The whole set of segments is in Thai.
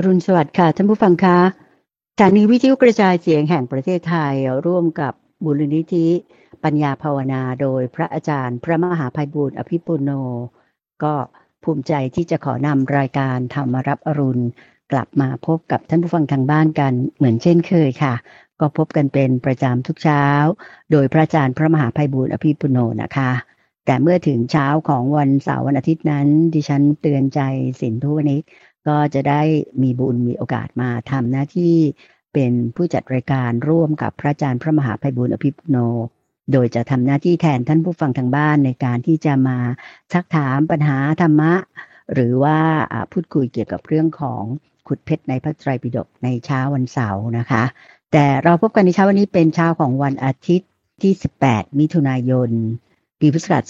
อรุณสวัสดิ์ค่ะท่านผู้ฟังคะสถานีวิทยุกระจายเสียงแห่งประเทศไทยร่วมกับบุรณิธิ ปัญญาภาวนาโดยพระอาจารย์ พระมหาภัยบุญอภิปุโน ก็ภูมิใจที่จะขอนำรายการธรรมรับอรุณ กลับมาพบกับท่านผู้ฟังทางบ้านกันเหมือนเช่นเคยค่ะ ก็พบกันเป็นประจำทุกเช้า โดยพระอาจารย์พระมหาภัยบุญอภิปุโนนะคะ แต่เมื่อถึงเช้าของวันเสาร์วันอาทิตย์นั้น ดิฉันเตือนใจสินทุวนิก ก็จะได้มีบุญมีโอกาสมาทำหน้าที่เป็นผู้จัดรายการร่วมกับพระอาจารย์พระมหาภัยบุญอภิปุโน โดยจะทำหน้าที่แทนท่านผู้ฟังทางบ้านในการที่จะมาซักถามปัญหาธรรมะ หรือว่าพูดคุยเกี่ยวกับเรื่องของขุดเพชรในพระไตรปิฎกในเช้าวันเสาร์นะคะ แต่เราพบกันในเช้าวันนี้เป็นเช้าของวันอาทิตย์ที่ 18 มิถุนายน ปีพุทธศักราช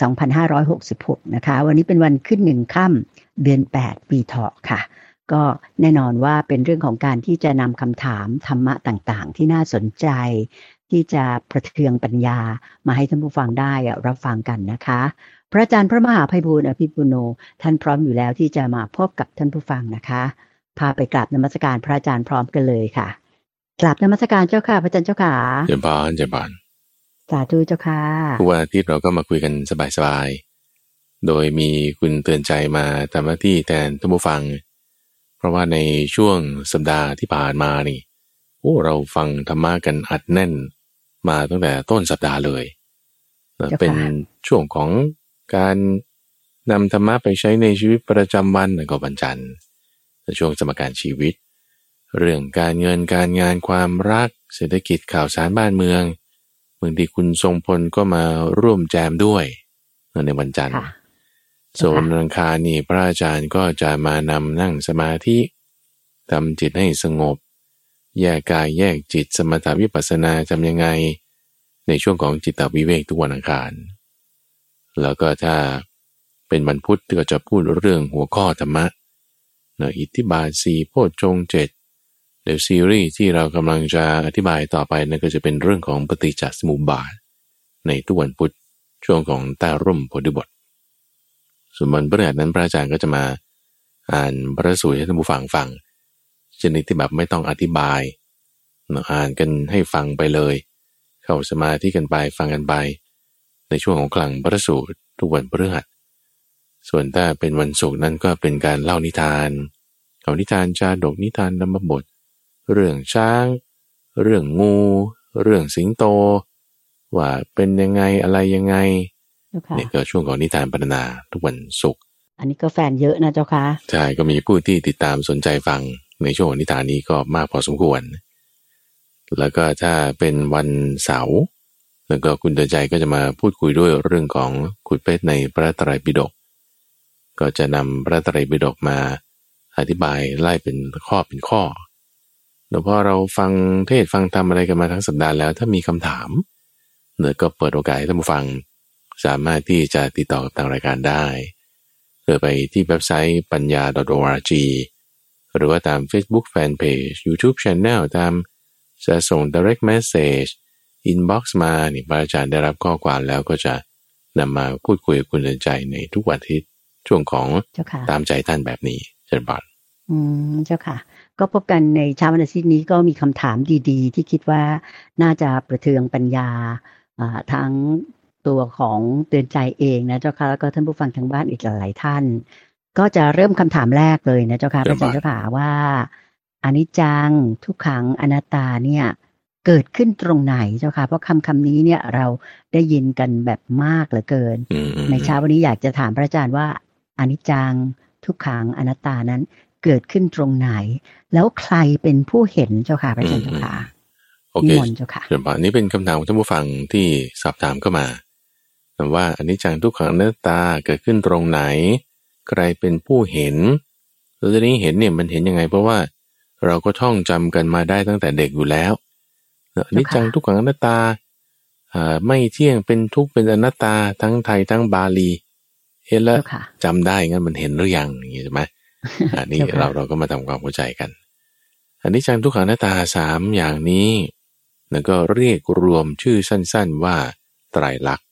2566 นะคะ วันนี้เป็นวันขึ้นหนึ่งค่ำ เดือน 8 ปีเถาะค่ะ ก็แน่นอนว่าเป็นเรื่องของการที่จะนำคำถามธรรมะต่างๆ ที่น่าสนใจ ที่จะประเทืองปัญญามาให้ท่านผู้ฟังได้รับฟังกันนะคะ พระอาจารย์พระมหาภัยบูร์อภิปุโน ท่านพร้อมอยู่แล้วที่จะมาพบกับท่านผู้ฟังนะคะ พาไปกราบนมัสการพระอาจารย์พร้อมกันเลยค่ะกราบนมัสการเจ้าค่ะ พระอาจารย์เจ้าค่ะเจบานเจบานสาธุเจ้าค่ะทุกวันอาทิตย์เราก็มาคุยกันสบายๆ โดยมีคุณเตือนใจมาทำหน้าที่แทนท่านผู้ฟัง เพราะว่าในช่วงสัปดาห์ที่ผ่านมานี่โอ้เราฟังธรรมะกันอัดแน่น มาตั้งแต่ต้นสัปดาห์เลย เป็นช่วงของการนำธรรมะไปใช้ในชีวิตประจำวันก็บรรจันในช่วงสมการชีวิต เรื่องการเงินการงานความรัก เศรษฐกิจข่าวสารบ้านเมืองบางทีคุณทรงพลก็มาร่วมแจมด้วยในวันจันทร์ ส่วนรังคานี่พระอาจารย์ก็จะมานำนั่งสมาธิทำจิตให้สงบ แยกกายแยกจิตสมถาวิปัสสนาทำยังไง ในช่วงของจิตวิเวกทุกวันอังคาร แล้วก็ถ้าเป็นวันพุธก็จะพูดเรื่องหัวข้อธรรมะเนอิทธิบาทสี่โพชฌงเจ็ดเดี๋ยวซีรีส์ที่เรากำลังจะอธิบายต่อไปนั่นก็จะเป็นเรื่องของปฏิจจสมุปบาท ในทุกวันพุธช่วงของใต้ร่มโพธิบท ส่วนวันพฤหัสนั้นพระอาจารย์ก็จะมาอ่านพระสูตรให้ท่านผู้ฟังฟังชนิดที่แบบไม่ต้องอธิบายอ่านกันให้ฟังไปเลย เข้าสมาธิกันไปฟังกันไป ในช่วงของกลางพระสูตรทุกวันพฤหัสส่วนถ้าเป็นวันศุกร์นั้นก็เป็นการเล่านิทานเอานิทานชาดกนิทานนำบท เรื่องช้าง เรื่องงู เรื่องสิงโต ว่าเป็นยังไงอะไรยังไง นี่ก็ช่วงของนิทานปรนาทุกวันศุกร์อันนี้ก็แฟนเยอะนะเจ้าค่ะใช่ก็มีผู้ที่ติดตามสนใจฟังในช่วงนิทานนี้ก็มากพอสมควร แล้วก็ถ้าเป็นวันเสาร์แล้วก็คุณเดินใจก็จะมาพูดคุยด้วยเรื่องของขุดเพชรในพระตรัยปิฎกก็จะนำพระตรัยปิฎกมาอธิบายไล่เป็นข้อเป็นข้อแล้วพอเราฟังเทศฟังธรรมอะไรกันมาทั้งสัปดาห์แล้ว ถ้ามีคำถามเนือก็เปิดโอกาสให้ท่านผู้ฟัง สามารถที่จะติดต่อกับทางรายการได้เดินไปที่เว็บไซต์ปัญญา .org หรือว่าตาม Facebook Fanpage YouTube Channel ตามจะส่ง direct message inbox มานี่พระอาจารย์ได้รับข้อความแล้วก็จะนำมาพูดคุยกับคุณใจในทุกวันที่ช่วงของตามใจท่านแบบนี้เชิญบอลอืมเจ้าค่ะ ก็พบกันในเช้าวันอาทิตย์นี้ก็มีคำถามดีๆ ที่คิดว่าน่าจะประเทืองปัญญาทั้ง ตัวของเตือนใจเองนะเจ้าค่ะแล้วก็ท่านผู้ฟังทางบ้านอีกหลายท่าน ก็จะเริ่มคำถามแรกเลยนะเจ้าค่ะอาจารย์เจ้าค่ะว่าอนิจจังทุกขังอนัตตาเนี่ยเกิดขึ้นตรงไหนเจ้าค่ะ เพราะคำคำนี้เนี่ยเราได้ยินกันแบบมากเหลือเกิน ในเช้าวันนี้อยากจะถามพระอาจารย์ว่าอนิจจังทุกขังอนัตตานั้นเกิดขึ้นตรงไหน แล้วใครเป็นผู้เห็นเจ้าค่ะพระอาจารย์เจ้าค่ะโอเคเจ้าค่ะเดี๋ยวนี้เป็นคำถามของท่านผู้ฟังที่สอบถามเข้ามา ว่าอันนี้จังทุกขังนัตตาเกิดขึ้นตรงไหน ใครเป็นผู้เห็นเราจะนี้เห็นเนี่ยมันเห็นยังไง เพราะว่าเราก็ท่องจำกันมาได้ตั้งแต่เด็กอยู่แล้วอันนี้จังทุกขังนัตตาไม่เที่ยงเป็นทุกเป็นอนัตตาทั้งไทยทั้งบาลีเห็นแล้วจำได้งั้นมันเห็นหรือยังอย่างนี้ใช่ไหมอันนี้เราเราก็มาทำความเข้าใจกัน อันนี้จังทุกขังนัตตาสามอย่างนี้แล้วก็เรียกรวมชื่อสั้น ๆว่าไตรลักษ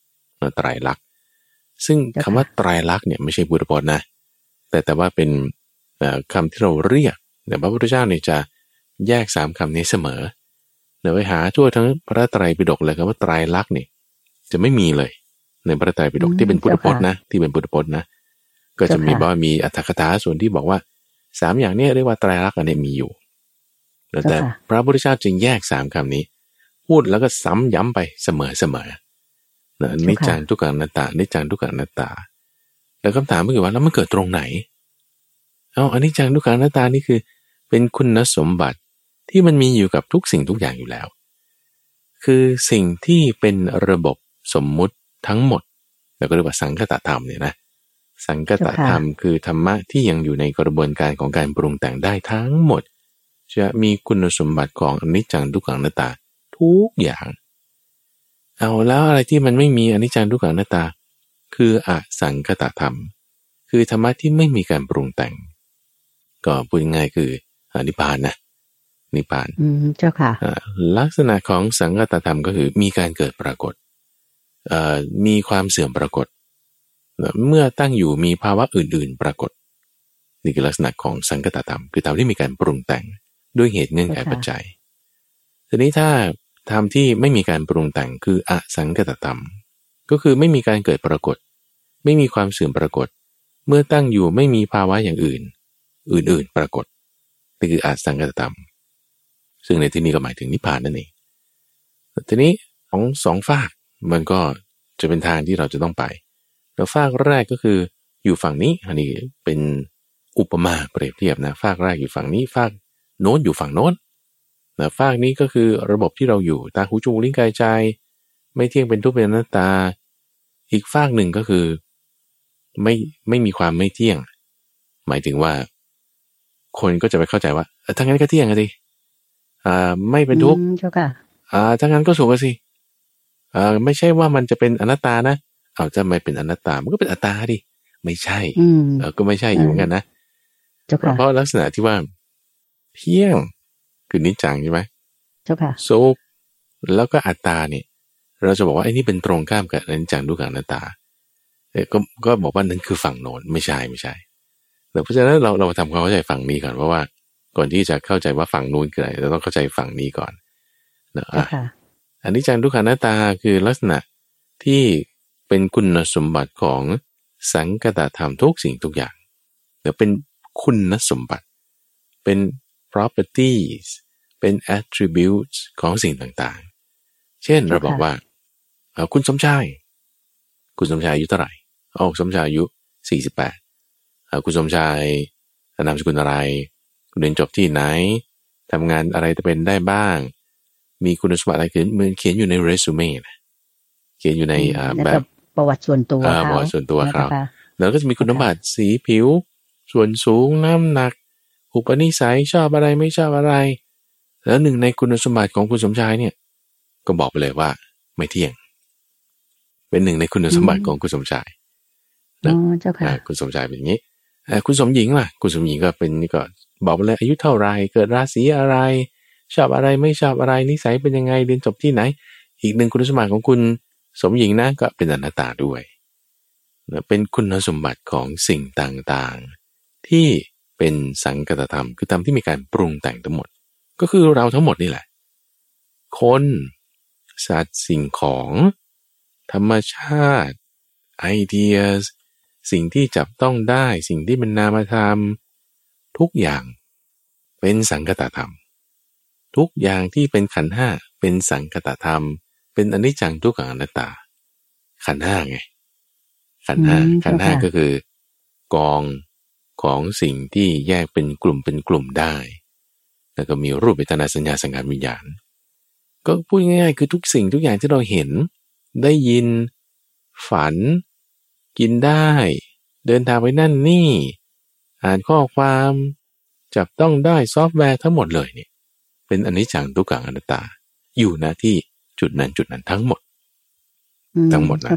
ไตรลักษณ์ ซึ่งคำว่าไตรลักษณ์เนี่ยไม่ใช่บุตรพจน์นะ แต่แต่ว่าเป็นคำที่เราเรียกแต่พระพุทธเจ้าเนี่ยจะแยกสามคำนี้เสมอเดี๋ยวไปหาทั่วทั้งพระไตรปิฎกเลยครับว่าไตรลักษณ์นี่จะไม่มีเลย ในพระไตรปิฎกที่เป็นพุทธพจน์นะที่เป็นพุทธพจน์นะก็จะมีบอกมีอัตถกถาส่วนที่บอกว่าสามอย่างนี้เรียกว่าไตรลักษณ์อันนี้มีอยู่แต่พระพุทธเจ้าจึงแยกสามคำนี้ พูดแล้วก็ซ้ำย้ำไปเสมอเสมอ นะนิจังทุกขังนัตตานิจังทุกขังนัตตา แล้วคำถามก็คือว่าแล้วมันเกิดตรงไหน เอาอันนี้จังทุกขังนัตตานี่คือ เป็นคุณสมบัติที่มันมีอยู่กับทุกสิ่งทุกอย่างอยู่แล้ว คือสิ่งที่เป็นระบบสมมุติทั้งหมดเราก็เรียกว่าสังคตธรรมเนี่ยนะ สังกตธรรมคือธรรมะที่ยังอยู่ในกระบวนการของการปรุงแต่งได้ทั้งหมด จะมีคุณสมบัติของอนิจจังทุกขังนัตตาทุกอย่าง เอาแล้วอะไรที่มันไม่มีอนิจจังทุกขังนัตตา คืออสังคตธรรม คือธรรมะที่ไม่มีการปรุงแต่ง ก็พูดง่ายคืออนิพพานนะนิพพานอืมเจ้าค่ะลักษณะของสังคตธรรมก็คือมีการเกิดปรากฏมีความเสื่อมปรากฏ เมื่อตั้งอยู่มีภาวะอื่น ๆ ปรากฏ นี่คือลักษณะของสังกตธรรม คือธรรมที่มีการปรุงแต่งด้วยเหตุเงื่อนไขปัจจัยทีนี้ถ้า ธรรมที่ไม่มีการปรุงแต่งคืออสังกตธรรม ก็คือไม่มีการเกิดปรากฏ ไม่มีความเสื่อมปรากฏ เมื่อตั้งอยู่ไม่มีภาวะอย่างอื่น อื่นๆปรากฏนี่คืออสังกตธรรม ซึ่งในที่นี้ก็หมายถึงนิพพานนั่นเองทีนี้ของสองฝากมันก็จะเป็นทางที่เราจะต้องไปแล้วฝากแรกก็คืออยู่ฝั่งนี้อันนี้เป็นอุปมาเปรียบเทียบนะฝากแรกอยู่ฝั่งนี้ฝากโน้นอยู่ฝั่งโน้น นะฝากนี้ก็คือระบบที่เราอยู่ตาหูจมูกลิ้นกายใจ ไม่เที่ยงเป็นทุกข์เป็นอนัตตา อีกฝากหนึ่งก็คือ ไม่ไม่มีความไม่เที่ยง หมายถึงว่า คนก็จะไปเข้าใจว่าถ้างั้นก็เที่ยงอะสิอ่า ไม่เป็นทุกข์อ่าถ้างั้นก็สุขสิอ่าไม่ใช่ว่ามันจะเป็นอนัตตานะเอาจะไม่เป็นอนัตตามันก็เป็นอัตตาดิไม่ใช่เออก็ไม่ใช่อยู่เหมือนกันนะเพราะลักษณะที่ว่า เที่ยง คือนิจจังใช่ไหมเจ้าค่ะสุขแล้วก็อัตตาเนี่ย เราจะบอกว่าไอ้นี่เป็นตรงข้ามกับนิจจังดูกับอนัตตาเอก็ก็บอกว่านั้นคือฝั่งโน้นไม่ใช่ไม่ใช่แต่เพราะฉะนั้นเราเราทำความเข้าใจฝั่งนี้ก่อนเพราะว่า ก่อนที่จะเข้าใจว่าฝั่งนู้นคืออะไรเราต้องเข้าใจฝั่งนี้ก่อนนะอันนี้จังทุกขันตาคือลักษณะที่เป็นคุณสมบัติของสังกตธรรมทุกสิ่งทุกอย่างเดี๋ยวเป็นคุณสมบัติ เป็น properties เป็น attributes ของสิ่งต่างๆ เช่นเราบอกว่า คุณสมชาย คุณสมชายอายุเท่าไหร่อ๋อสมชายอายุ 48คุณสมชายนามสกุลอะไรเรียนจบที่ไหน ทำงานอะไรจะเป็นได้บ้าง มีคุณสมบัติอะไรคือเหมือนเขียนอยู่ในเรซูเม่เขียนอยู่ในแบบประวัติส่วนตัวเขาประวัติส่วนตัวครับ แล้วก็จะมีคุณสมบัติสีผิว ส่วนสูงน้ำหนัก อุปนิสัยชอบอะไรไม่ชอบอะไร แล้วหนึ่งในคุณสมบัติของคุณสมชายเนี่ย ก็บอกไปเลยว่า ไม่เที่ยง เป็นหนึ่งในคุณสมบัติของคุณสมชายอ๋อเจ้าค่ะคุณสมชายเป็นอย่างนี้คุณสมหญิงล่ะ คุณสมหญิงก็เป็นนี่ก็บอกไปเลยอายุเท่าไรเกิดราศีอะไร ชอบอะไรไม่ชอบอะไรนิสัยเป็นยังไงเรียนจบที่ไหน อีกหนึ่งคุณสมบัติของคุณสมหญิงนะก็เป็นอนัตตาด้วยเป็นคุณสมบัติของสิ่งต่างๆ ที่ เป็นสังกตธรรม คือธรรมที่มีการปรุงแต่งทั้งหมด ก็คือเราทั้งหมดนี่แหละ คนสัตว์สิ่งของ ธรรมชาติไอเดียสิ่งที่จับต้องได้สิ่งที่เป็นนามธรรม ทุกอย่างเป็นสังกตธรรม ทุกอย่างที่เป็นขันห้าเป็นสังกตธรรม เป็นอนิจจังทุกขังอนัตตา ขันห้าไงขันห้าขันห้าก็คือกอง ของสิ่งที่แยกเป็นกลุ่มเป็นกลุ่มได้ แล้วก็มีรูปเวทนาสัญญาสังขารวิญญาณ ก็พูดง่ายๆ คือทุกสิ่งทุกอย่างที่เราเห็น ได้ยิน ฝัน กินได้ เดินทางไปนั่นนี่ อ่านข้อความ จับต้องได้ซอฟต์แวร์ทั้งหมดเลยเนี่ย เป็นอนิจจังทุกขังอนัตตา อยู่นะที่จุดนั้นจุดนั้นทั้งหมด ทั้งหมดนะ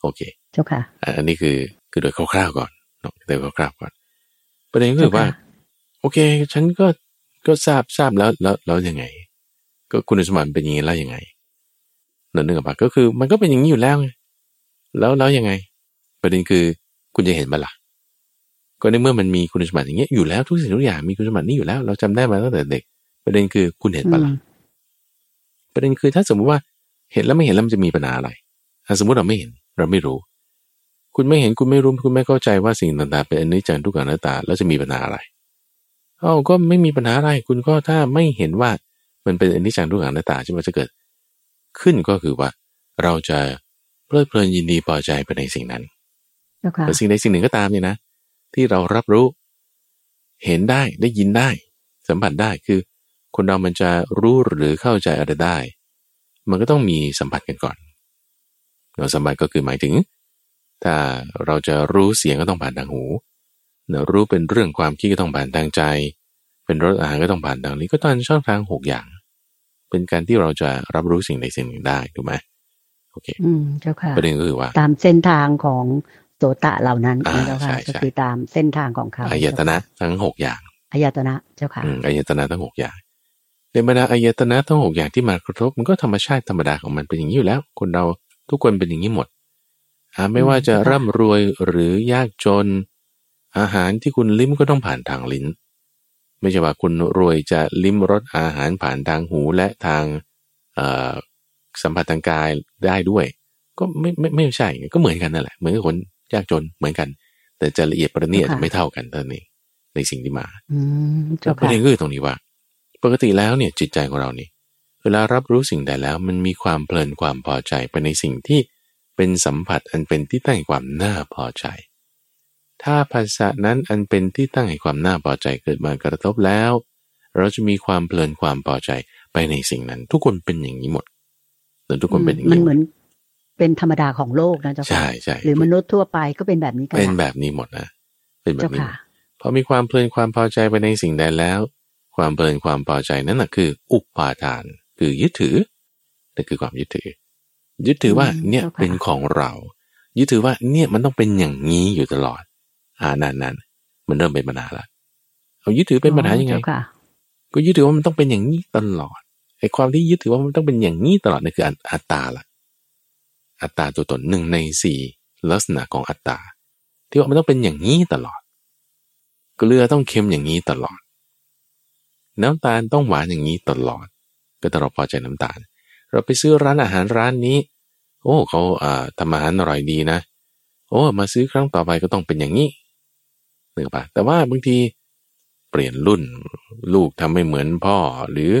โอเค เจ้าค่ะ อันนี้คือคือโดยคร่าวๆก่อนเนาะโดยคร่าวๆก่อน ประเด็นก็คือว่า โอเค ฉันก็ก็ทราบทราบแล้วแล้วแล้วยังไง ก็คุณสมบัติเป็นอย่างนี้แล้วยังไงนั่นนึกออกปะก็คือ มันก็เป็นอย่างนี้อยู่แล้วไงแล้วแล้วยังไง ประเด็นคือคุณจะเห็นมาล่ะก็ในเมื่อมันมีคุณสมบัติอย่างเงี้ยอยู่แล้วทุกสิ่งทุกอย่างมีคุณสมบัตินี้อยู่แล้ว เราจำได้มาตั้งแต่เด็ก ประเด็นคือคุณเห็นปะล่ะประเด็นคือถ้าสมมติว่าเห็นแล้วไม่เห็นแล้วมันจะมีปัญหาอะไรถ้าสมมติเราไม่เห็น เราไม่รู้ คุณไม่เห็นคุณไม่รู้คุณไม่เข้าใจว่าสิ่งต่างๆเป็นอนิจจังทุกขังอนัตตาแล้วจะมีปัญหาอะไรเอ้าก็ไม่มีปัญหาอะไรคุณก็ถ้าไม่เห็นว่ามันเป็นอนิจจังทุกขังอนัตตาใช่ไหมจะเกิด ขึ้นก็คือว่า เราจะเพลิดเพลินยินดีพอใจไปในสิ่งนั้นแต่สิ่งใดสิ่งหนึ่งก็ตามเนี่ยนะ ที่เรารับรู้ เห็นได้ได้ยินได้ สัมผัสได้คือ คนเรามันจะรู้หรือเข้าใจอะไรได้ มันก็ต้องมีสัมผัสกันก่อนเราสัมผัสก็คือหมายถึง ถ้าเราจะรู้เสียงก็ต้องผ่านทางหูเนะรู้เป็นเรื่องความคิดก็ต้องผ่านทางใจ เป็นรสอาหารก็ต้องผ่านทางนี้ก็ต้องช่องทางหกอย่าง เป็นการที่เราจะรับรู้สิ่งใดสิ่งหนึ่งได้ถูกไหมโอเค อืมเจ้าค่ะประเด็นก็คือว่า ตามเส้นทางของโสตะเหล่านั้นเจ้าค่ะก็คือตามเส้นทางของเขาอายตนะทั้งหกอย่างอายตนะเจ้าค่ะอายตนะทั้งหกอย่างในบรรดาอายตนะทั้งหกอย่างที่มากระทบมันก็ธรรมชาติธรรมดาของมันเป็นอย่างนี้อยู่แล้ว คนเราทุกคนเป็นอย่างนี้หมด ไม่ว่าจะร่ำรวยหรือยากจน อาหารที่คุณลิ้มก็ต้องผ่านทางลิ้น ไม่ใช่ว่าคุณรวยจะลิ้มรสอาหารผ่านทางหูและทางสัมผัสทางกายได้ด้วย ก็ไม่ไม่ไม่ใช่ก็เหมือนกันนั่นแหละเหมือนกับคนยากจนเหมือนกัน แต่จะละเอียดประณีตจะไม่เท่ากันเท่านี้ในสิ่งที่มาประเด็นคือตรงนี้ว่า ปกติแล้วเนี่ยจิตใจของเรานี่เวลารับรู้สิ่งใดแล้ว มันมีความเพลินความพอใจไปในสิ่งที่ เป็นสัมผัสอันเป็นที่ตั้งแห่งความน่าพอใจ ถ้าภาษานั้นอันเป็นที่ตั้งแห่งความน่าพอใจเกิดมากระทบแล้ว เราจะมีความเพลินความพอใจไปในสิ่งนั้น ทุกคนเป็นอย่างนี้หมดทุกคนเป็นอย่างนี้มันเหมือนเป็นธรรมดาของโลกนะเจ้าค่ะใช่ใช่หรือมนุษย์ทั่วไปก็เป็นแบบนี้กันเป็นแบบนี้หมดนะเป็นแบบนี้พอมีความเพลินความพอใจไปในสิ่งใดแล้ว ความเพลินความพอใจนั้นนะคือ อุปาทาน คือยึดถือนั่นคือความยึดถือ ยึดถือว่าเนี่ยเป็นของเรา ยึดถือว่าเนี่ยมันต้องเป็นอย่างนี้อยู่ตลอด อ่านั้นนั้นมันเริ่มเป็นปัญหาละเอายึดถือเป็นปัญหายังไงก็ยึดถือว่ามันต้องเป็นอย่างนี้ตลอดไอ้ความที่ยึดถือว่ามันต้องเป็นอย่างนี้ตลอดนี่คืออัตตาละอัตตาตัวตนหนึ่งในสี่ลักษณะของอัตตา ที่ว่ามันต้องเป็นอย่างนี้ตลอดเกลือต้องเค็มอย่างนี้ตลอด น้ำตาลต้องหวานอย่างนี้ตลอด ก็ตลอดพอใจน้ำตาล เราไปซื้อร้านอาหารร้านนี้ โอ้เขาอ่าทำอาหารอร่อยดีนะ โอ้มาซื้อครั้งต่อไปก็ต้องเป็นอย่างนี้หนึ่งปะแต่ว่าบางทีเปลี่ยนรุ่นลูกทำไม่เหมือนพ่อ หรือ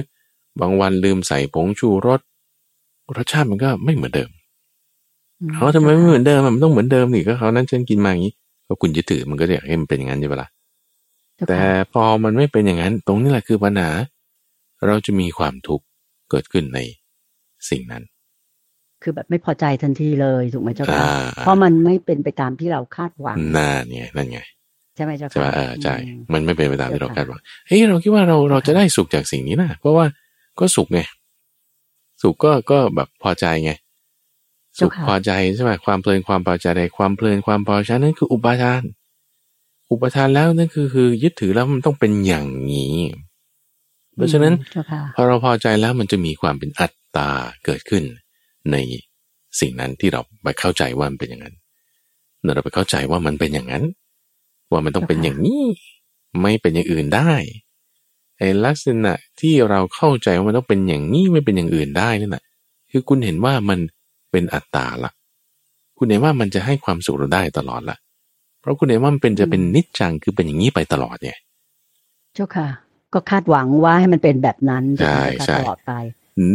บางวันลืมใส่ผงชูรสรสชาติมันก็ไม่เหมือนเดิมเขาทำไมไม่เหมือนเดิมมันต้องเหมือนเดิมนี่ก็เขานั้นฉันกินมาอย่างนี้ก็คุณยึดถือมันก็อยากให้มันเป็นอย่างนั้นใช่ปะล่ะแต่พอมันไม่เป็นอย่างนั้น ตรงนี้แหละคือปัญหา เราจะมีความทุกข์เกิดขึ้นใน สิ่งนั้น คือแบบไม่พอใจทันทีเลยถูกไหมเจ้าค่ะเพราะมันไม่เป็นไปตามที่เราคาดหวังน่าเนี่ยนั่นไงใช่ไหมเจ้าค่ะใช่ไหมเออใช่มันไม่เป็นไปตามที่เราคาดหวังเฮ้ยเราคิดว่าเราเราจะได้สุขจากสิ่งนี้นะเพราะว่าก็สุขไงสุขก็ก็แบบพอใจไงสุขพอใจใช่ไหมความเพลินความพอใจใดความเพลินความพอใจนั่นคืออุปาทาน อุปทานแล้วนั่นคือคือยึดถือแล้วมันต้องเป็นอย่างนี้ เพราะฉะนั้นพอเราพอใจแล้วมันจะมีความเป็นอัต ตาเกิดขึ้นในสิ่งนั้นที่เราไปเข้าใจว่ามันเป็นอย่างนั้นเราไปเข้าใจว่ามันเป็นอย่างนั้น ว่ามันต้องเป็นอย่างนี้ ไม่เป็นอย่างอื่นได้ไอ้ลักษณะที่เราเข้าใจว่ามันต้องเป็นอย่างนี้ไม่เป็นอย่างอื่นได้นั่นแหะคือคุณเห็นว่ามันเป็นอัตตาละคุณเห็นว่ามันจะให้ความสุขเราได้ตลอดละเพราะคุณเห็นว่ามันเป็นจะเป็นนิจจังคือเป็นอย่างนี้ไปตลอดเนี่ยเจ้าค่ะ ก็คาดหวังว่าให้มันเป็นแบบนั้นใช่ใช่ตลอดไป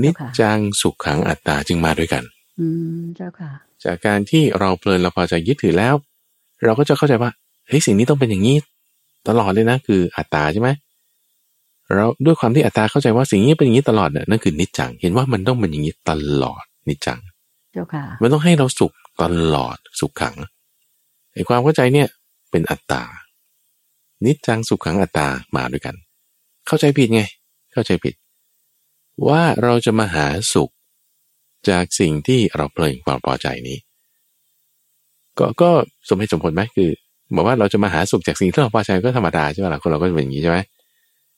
นิจจังสุขขังอัตตาจึงมาด้วยกัน อืมเจ้าค่ะ จากการที่เราเพลินเราพอจะยึดถือแล้ว เราก็จะเข้าใจว่าเฮ้ยสิ่งนี้ต้องเป็นอย่างนี้ตลอดเลยนะคืออัตตาใช่ไหมเราด้วยความที่อัตตาเข้าใจว่าสิ่งนี้เป็นอย่างนี้ตลอดเนี่ยนั่นคือนิจจัง เห็นว่ามันต้องเป็นอย่างนี้ตลอดนิจจัง เจ้าค่ะ มันต้องให้เราสุขตลอดสุขขังไอ้ความเข้าใจเนี่ยเป็นอัตตา นิจจังสุขขังอัตตามาด้วยกัน เข้าใจผิดไง เข้าใจผิด ว่าเราจะมาหาสุขจากสิ่งที่เราเพลินความพอใจนี้ ก็ก็สมเหตุสมผลไหมคือบอกว่าเราจะมาหาสุขจากสิ่งที่เราพอใจก็ธรรมดาใช่ไหมล่ะคนเราก็เป็นอย่างนี้ใช่ไหม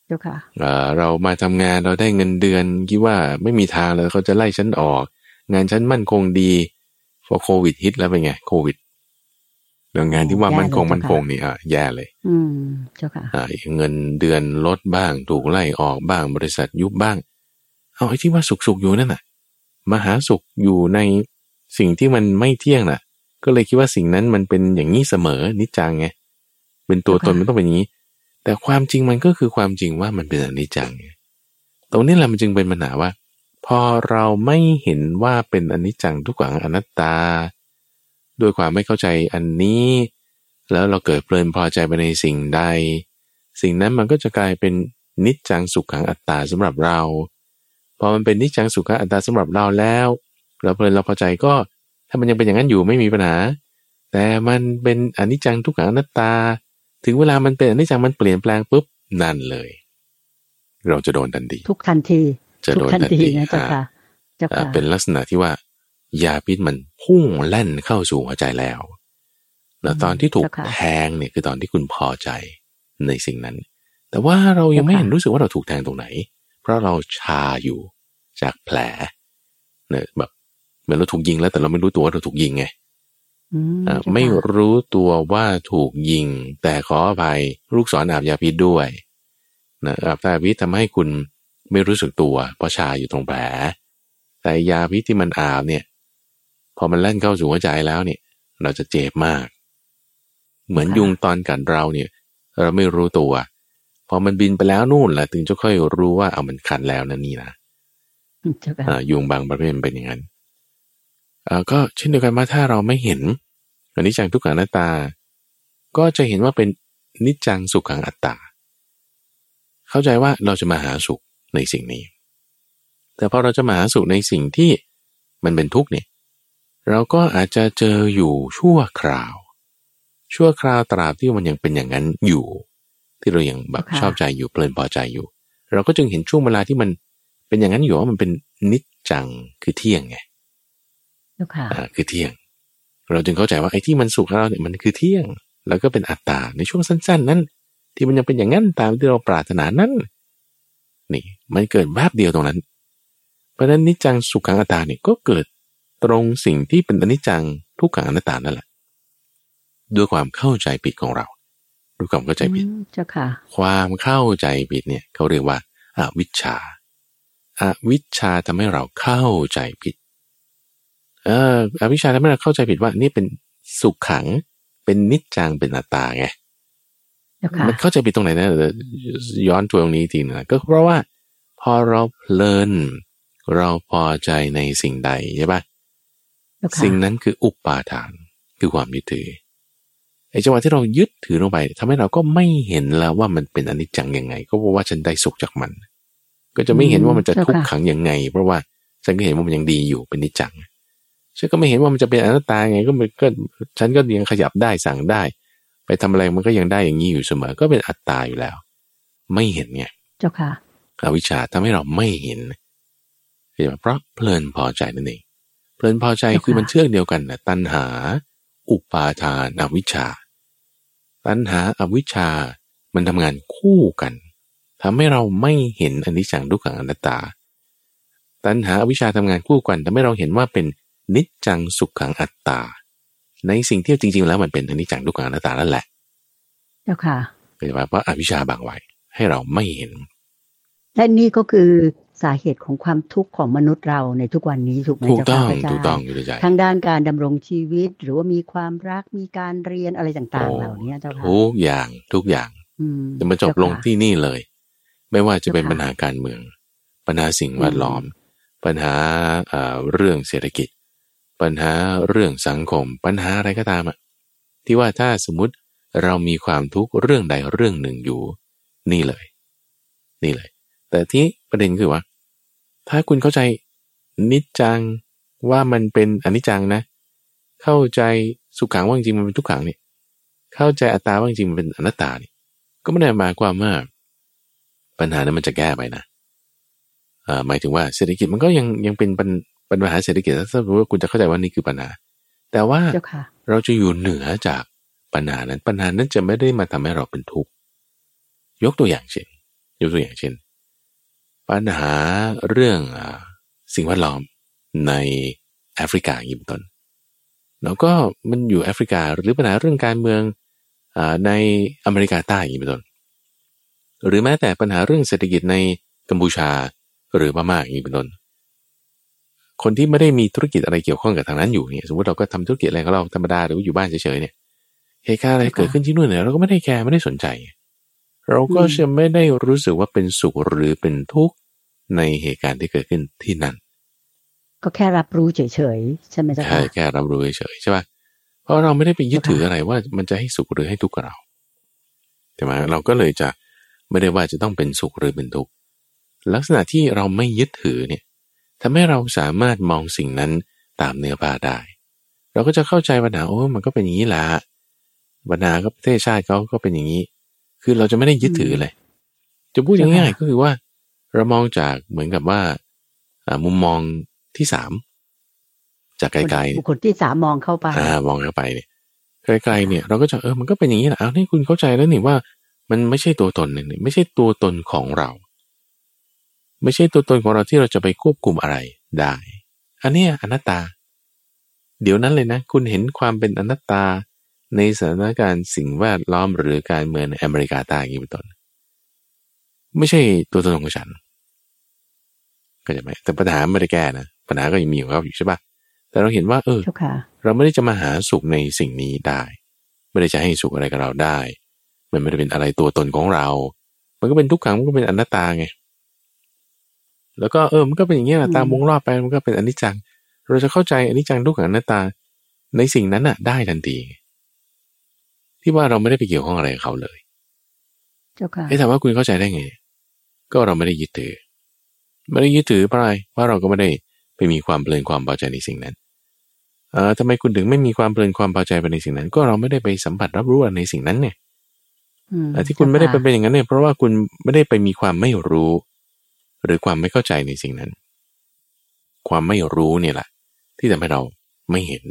เจ้าค่ะเรามาทำงานเราได้เงินเดือนคิดว่าไม่มีทางเลยเขาจะไล่ฉันออก งานฉันมั่นคงดีพอโควิดฮิตแล้วเป็นไงโควิดแล้วงานที่ว่าแย่มั่นคงเลยมั่นคงเจ้าค่ะนี่อะแย่เลย อืมเจ้าค่ะอ่าเงินเดือนลดบ้างถูกไล่ออกบ้างบริษัทยุบบ้าง เอาไอ้ที่ว่าสุขสุขๆอยู่นั่นน่ะมาหาสุขอยู่ในสิ่งที่มันไม่เที่ยงน่ะ ก็เลยคิดว่าสิ่งนั้นมันเป็นอย่างนี้เสมอนิจจังไงเป็นตัวตนค่ะมันต้องเป็นอย่างนี้ แต่ความจริงมันก็คือความจริงว่ามันเป็นอนิจจังไงตรงนี้แหละมันจึงเป็นปัญหาว่า พอเราไม่เห็นว่าเป็นอนิจจังทุกขังอนัตตา ด้วยความไม่เข้าใจอันนี้ แล้วเราเกิดเพลินพอใจไปในสิ่งใด สิ่งนั้นมันก็จะกลายเป็นนิจจังสุขขังอัตตาสำหรับเรา พอมันเป็นนิจจังสุขขังอัตตาสำหรับเราแล้วเราเพลินเราพอใจก็ ถ้ามันยังเป็นอย่างนั้นอยู่ไม่มีปัญหา แต่มันเป็นอนิจจังทุกขังอนัตตา ถึงเวลามันเป็นอนิจจังมันเปลี่ยนแปลงปุ๊บนั่นเลย เราจะโดนทันทีทุกทันที จะทุโดกนทันทันทีทีนะเจ้าอ่าค่ะเจ้าอ่าค่ะเป็นลักษณะที่ว่ายาพิษมันพุ่งแล่นเข้าสู่หัวใจแล้ว แล้วตอนที่ถูกเจ้าค่ะแทงเนี่ยคือตอนที่คุณพอใจในสิ่งนั้น แต่ว่าเรายังไม่เจ้าค่ะเห็นรู้สึกว่าเราถูกแทงตรงไหนเพ ราะเราชาอยู่จากแผลเนี่ยแบบเหมือนเราถูกยิงแล้วแต่เราไม่รู้ตัวว่าเราถูกยิงไงอืมอ่าเจ้าค่ะไม่รู้ตัวว่าถูกยิง แต่ขออภัยลูกศรอาบยาพิษด้วยนะอาบยาพิษทำให้คุณไม่รู้สึกตัว เพราะชาอยู่ตรงแผล แต่ยาพิษที่มันอาบเนี่ย พอมันแล่นเข้าสู่หัวใจแล้วเนี่ย เราจะเจ็บมาก เหมือนยุงตอนกัดเราเนี่ย เราไม่รู้ตัว พอมันบินไปแล้วนู่นแหละถึงจะค่อยรู้ว่าเอามันคันแล้วนะนี่นะเจ้าค่ะอ่ายุงบางประเภทมันเป็นอย่างนั้นอ่าก็เช่นเดียวกันว่าถ้าเราไม่เห็นอนิจจังทุกขังอนัตตา ก็จะเห็นว่าเป็นนิจจังสุขขังอัตตา เข้าใจว่าเราจะมาหาสุขในสิ่งนี้ แต่พอเราจะมาหาสุขในสิ่งที่มันเป็นทุกข์เนี่ย เราก็อาจจะเจออยู่ชั่วคราว ชั่วคราวตราบที่มันยังเป็นอย่างนั้นอยู่ ที่เรายังแบบค่ะชอบใจอยู่เพลินพอใจอยู่ เราก็จึงเห็นช่วงเวลาที่มันเป็นอย่างนั้นอยู่ว่ามันเป็นนิจจังคือเที่ยงไงเจ้าค่ะอ่าคือเที่ยง เราจึงเข้าใจว่าไอ้ที่มันสุขกับเราเนี่ยมันคือเที่ยง แล้วก็เป็นอัตตาในช่วงสั้น ๆ นั้น ที่มันยังเป็นอย่างนั้นตามที่เราปรารถนานั้นนี่มันเกิดแวบเดียวตรงนั้น เพราะฉะนั้นนิจจังสุขขังอัตตาเนี่ยก็เกิดตรงสิ่งที่เป็นอนิจจังทุกขังอนัตตานั่นแหละ ด้วยความเข้าใจผิดของเรา ด้วยความเข้าใจผิดอืมเจ้าค่ะ ความเข้าใจผิดเนี่ยเขาเรียกว่าอาวิชชาอาวิชชาทำให้เราเข้าใจผิด เอออวิชชาทำให้เราเข้าใจผิดว่านี่เป็นสุขขัง เป็นนิจจังเป็นอัตตาไงเจ้าค่ะมันเข้าใจผิดตรงไหนนะเดี๋ยวย้อนตัวตรงนี้อีกทีนะก็เพราะว่าพอเราเพลิน เราพอใจในสิ่งใดใช่ปะเจ้าค่ะสิ่งนั้นคืออุปาทานคือความยึดถือ ไอ้จังหวะที่เรายึดถือลงไปทำให้เราก็ไม่เห็นแล้วว่ามันเป็นอนิจจังยังไง ก็เพราะว่าฉันได้สุขจากมัน ก็จะไม่เห็นว่ามันจะทุกข์ขังยังไง เพราะว่าฉันก็เห็นว่ามันยังดีอยู่เป็นนิจจังฉันก็ไม่เห็นว่ามันจะเป็นอนัตตาไงก็มันก็ฉันก็ยังขยับได้สั่งได้ ไปทำอะไรมันก็ยังได้อย่างนี้อยู่เสมอ ก็เป็นอัตตาอยู่แล้ว ไม่เห็นไงเจ้าค่ะอวิชชาทำให้เราไม่เห็นเห็นไหมเพราะเพลินพอใจนั่นเองเพลินพอใจเจ้าค่ะคือมันเชื่องเดียวกันนะตัณหา อุปาทานอวิชชา ตัณหาอวิชชา มันทำงานคู่กันทำให้เราไม่เห็นอนิจจังทุกขังอนัตตา ตัณหาอวิชชาทำงานคู่กันทำให้เราเห็นว่าเป็นนิจจังสุขขังอัตตา ในสิ่งที่จริง ๆ แล้วมันเป็นอนิจจังทุกขังอนัตตานั่นแหละ เจ้าค่ะเห็นไหมเพราะอวิชชาบังไว้ให้เราไม่เห็นและนี่ก็คือ สาเหตุของความทุกข์ของมนุษย์เราในทุกวันนี้ถูกไหมถูกเจ้าต้อค่ะงพระอาจารย์ถูกต้องอยู่ในใจทั้งด้านการดำรงชีวิต หรือว่ามีความรักมีการเรียนอะไรต่างๆโอ้เหล่านี้เจ้าค่ะทุกอย่างทุกอย่างอืมจะมาจบลงเจ้าค่ะที่นี่เลย ไม่ว่าจะเป็นเจ้าค่ะปัญหาการเมือง ปัญหาสิ่งแวดล้อม ปัญหาเอ่อเรื่องเศรษฐกิจ ปัญหาเรื่องสังคม ปัญหาอะไรก็ตามอะที่ว่าถ้าสมมุติเรามีความทุกข์เรื่องใดเรื่องหนึ่งอยู่ นี่เลย นี่เลย แต่ที่ประเด็นคือว่า ถ้าคุณเข้าใจนิจจังว่ามันเป็นอนิจจังนะ เข้าใจสุขขังว่าจริงๆมันเป็นทุกขังเนี่ยเข้าใจอัตตาว่าจริงๆมันเป็นอนัตตาเนี่ยก็ไม่ได้หมายความว่าปัญหานั้นมันจะแก้ไปนะเอ่อหมายถึงว่าเศรษฐกิจมันก็ยังยังเป็นปัญปัญหาเศรษฐกิจถ้าสมมติว่าคุณจะเข้าใจว่านี่คือปัญหา แต่ว่าเจ้าค่ะเราจะอยู่เหนือจากปัญหานั้นปัญหานั้นจะไม่ได้มาทำให้เราเป็นทุกข์ยกตัวอย่างเช่น ยกตัวอย่างเช่น ปัญหาเรื่องสิ่งแวดล้อมในแอฟริกาอย่างนี้เป็นต้นแล้วก็มันอยู่แอฟริกาหรือปัญหาเรื่องการเมืองอในอเมริกาใต้อย่างนี้เป็นต้นหรือแม้แต่ปัญหาเรื่องเศรษฐกิจในกัมพูชาหรือพม่าอย่างนี้เป็นต้นคนที่ไม่ได้มีธุรกิจอะไรเกี่ยวข้องกับทางนั้นอยู่เนี่ยสมมติเราก็ทำธุรกิจอะไรของเราธรรมดาหรือว่าอยู่บ้านเฉยๆเนี่ยเหตุการณ์อะไรเกิดขึ้นที่นู่นเนี่ยเราก็ไม่ได้แคร์ไม่ได้สนใจ เราก็จะไม่ได้รู้สึกว่าเป็นสุขหรือเป็นทุกข์ในเหตุการณ์ที่เกิดขึ้นที่นั่น ก็แค่รับรู้เฉยๆใช่ไหมจ๊ะใช่แค่รับรู้เฉยๆใช่ป่ะเพราะเราไม่ได้ไปยึดถืออะไรว่ามันจะให้สุขหรือให้ทุกข์กับเราใช่ไหมเราก็เลยจะไม่ได้ว่าจะต้องเป็นสุขหรือเป็นทุกข์ลักษณะที่เราไม่ยึดถือเนี่ยทำให้เราสามารถมองสิ่งนั้นตามเนื้อผ้าได้ เราก็จะเข้าใจปัญหาโอ้มันก็เป็นอย่างนี้แหละปัญหาก็ประเทศชาติเขาก็เป็นอย่างนี้ คือเราจะไม่ได้ยึดถือเลย จะพูดง่ายๆก็คือว่า เรามองจากเหมือนกับว่ามุมมองที่สามจากไกลๆบุคคลที่สามมองเข้าไปอ่ามองเข้าไปเนี่ยไกลๆเนี่ย เราก็จะเออมันก็เป็นอย่างนี้แหละเอานี่คุณเข้าใจแล้วนี่ว่า มันไม่ใช่ตัวตนเนี่ยไม่ใช่ตัวตนของเรา ไม่ใช่ตัวตนของเราที่เราจะไปควบคุมอะไรได้ อันนี้อนัตตา เดี๋ยวนั้นเลยนะ คุณเห็นความเป็นอนัตตา ในสถานการณ์สิ่งแวดล้อมหรือการเมืองในอเมริกาใต้อย่างนี้เป็นต้นไม่ใช่ตัวตนของฉันก็จะไหมแต่ปัญหาไม่ได้แก้นะปัญหาก็ยังมีของเขาอยู่ใช่ปะแต่เราเห็นว่า เออ เราไม่ได้จะมาหาสุขในสิ่งนี้ได้ ไม่ได้จะให้สุขอะไรกับเราได้ มันไม่ได้เป็นอะไรตัวตนของเรา มันก็เป็นทุกขังมันก็เป็นอนัตตาไงแล้วก็เออมันก็เป็นอย่างนี้แหละตามวงรอบไปมันก็เป็นอนิจจัง เราจะเข้าใจอนิจจังทุกขังหน้าตาในสิ่งนั้นน่ะ ได้ทันที ที่ว่าเราไม่ได้ไปเกี่ยวข้องอะไรกับเขาเลยเจ้าค่ะไอ้ถามว่าคุณเข้าใจได้ไง ก็เราไม่ได้ยึดถือไม่ได้ยึดถือเพราะอะไรว่าเราก็ไม่ได้ไปมีความเพลินความพอใจในสิ่งนั้นเออทำไมคุณถึงไม่มีความเพลินความพอใจไปในสิ่งนั้น ก็เราไม่ได้ไปสัมผัสรับรู้ในสิ่งนั้นเนี่ยแต่ที่คุณไม่ได้เป็นอย่างนั้นเนี่ยเพราะว่าคุณไม่ได้ไปมีความไม่รู้ หรือความไม่เข้าใจในสิ่งนั้น ความไม่รู้เนี่ยแหละที่ทำให้เราไม่เห็น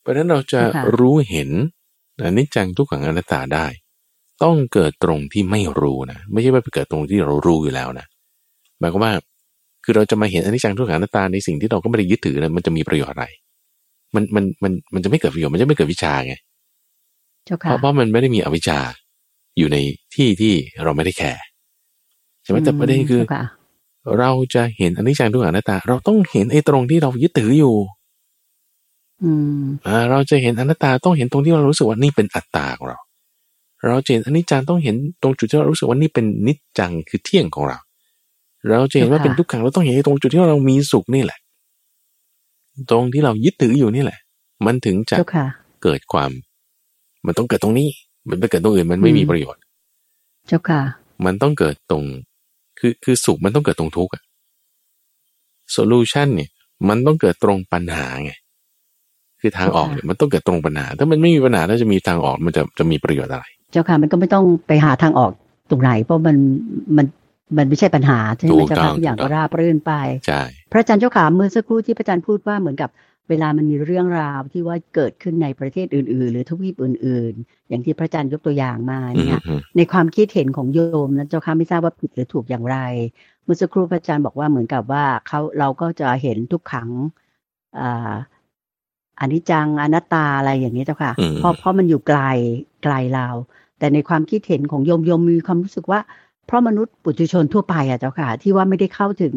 เพราะฉะนั้นเราจะรู้เห็น อนิจจังทุกขังอนัตตาได้ ต้องเกิดตรงที่ไม่รู้นะไม่ใช่ว่าไปเกิดตรงที่เรารู้อยู่แล้วนะหมายความว่าคือเราจะมาเห็นอนิจจังทุกขังอนัตตาในสิ่งที่เราก็ไม่ได้ยึดถือเลยมันจะมีประโยชน์อะไร มันมันมันมันจะไม่เกิดประโยชน์มันจะไม่เกิดวิชาไงเพราะเพราะมันไม่ได้มีอวิชชาอยู่ในที่ที่เราไม่ได้แคร์ช่ไหมแต่ประเด็นคือ เราจะเห็นอนิจจังทุกขังหน้าตา เราต้องเห็นไอ้ตรงที่เรายึดถืออยู่อืมอ่า เราจะเห็นอนัตตาต้องเห็นตรงที่เรารู้สึกว่านี่เป็นอัตตาของเรา เราจะเห็นอนิจจังต้องเห็นตรงจุดที่เรารู้สึกว่านี่เป็นนิจจังคือเที่ยงของเรา เราจะเห็นว่าเป็นทุกขังเราต้องเห็นตรงจุดที่เรามีสุขนี่แหละ ตรงที่เรายึดถืออยู่นี่แหละ มันถึงจะเกิดความ มันต้องเกิดตรงนี้ มันไปเกิดตรงอื่นมันไม่มีประโยชน์ เจ้าค่ะ มันต้องเกิดตรง คือคือสุขมันต้องเกิดตรงทุกข์อะโซลูชันเนี่ย มันต้องเกิดตรงปัญหาไง คือทางออกเนี่ยมันต้องเกิดตรงปัญหา ถ้ามันไม่มีปัญหาแล้วจะมีทางออกมันจะจะมีประโยชน์อะไร เจ้าค่ะมันก็ไม่ต้องไปหาทางออกตรงไหน เพราะมันมันมันไม่ใช่ปัญหาใช่ไหมเจ้าค่ะทุกอย่างก็ราบรื่นไปใช่พระอาจารย์เจ้าขาเมื่อสักครู่ที่พระอาจารย์พูดว่าเหมือนกับเวลามันมีเรื่องราวที่ว่าเกิดขึ้นในประเทศอื่น ๆ หรือทวีปอื่น ๆ อย่างที่พระอาจารย์ยกตัวอย่างมาเนี่ยในความคิดเห็นของโยมนะเจ้าค่ะไม่ทราบว่าผิดหรือถูกอย่างไร เมื่อสักครู่พระอาจารย์บอกว่าเหมือนกับว่าเขาเราก็จะเห็นทุกขังอ่า อนิจจังอนัตตาอะไรอย่างนี้เจ้าค่ะเพราะเพราะมันอยู่ไกลไกลเราแต่ในความคิดเห็นของโยมโยมมีความรู้สึกว่า เพราะมนุษย์ปุถุชนทั่วไปอะเจ้าค่ะ ที่ว่าไม่ได้เข้าถึง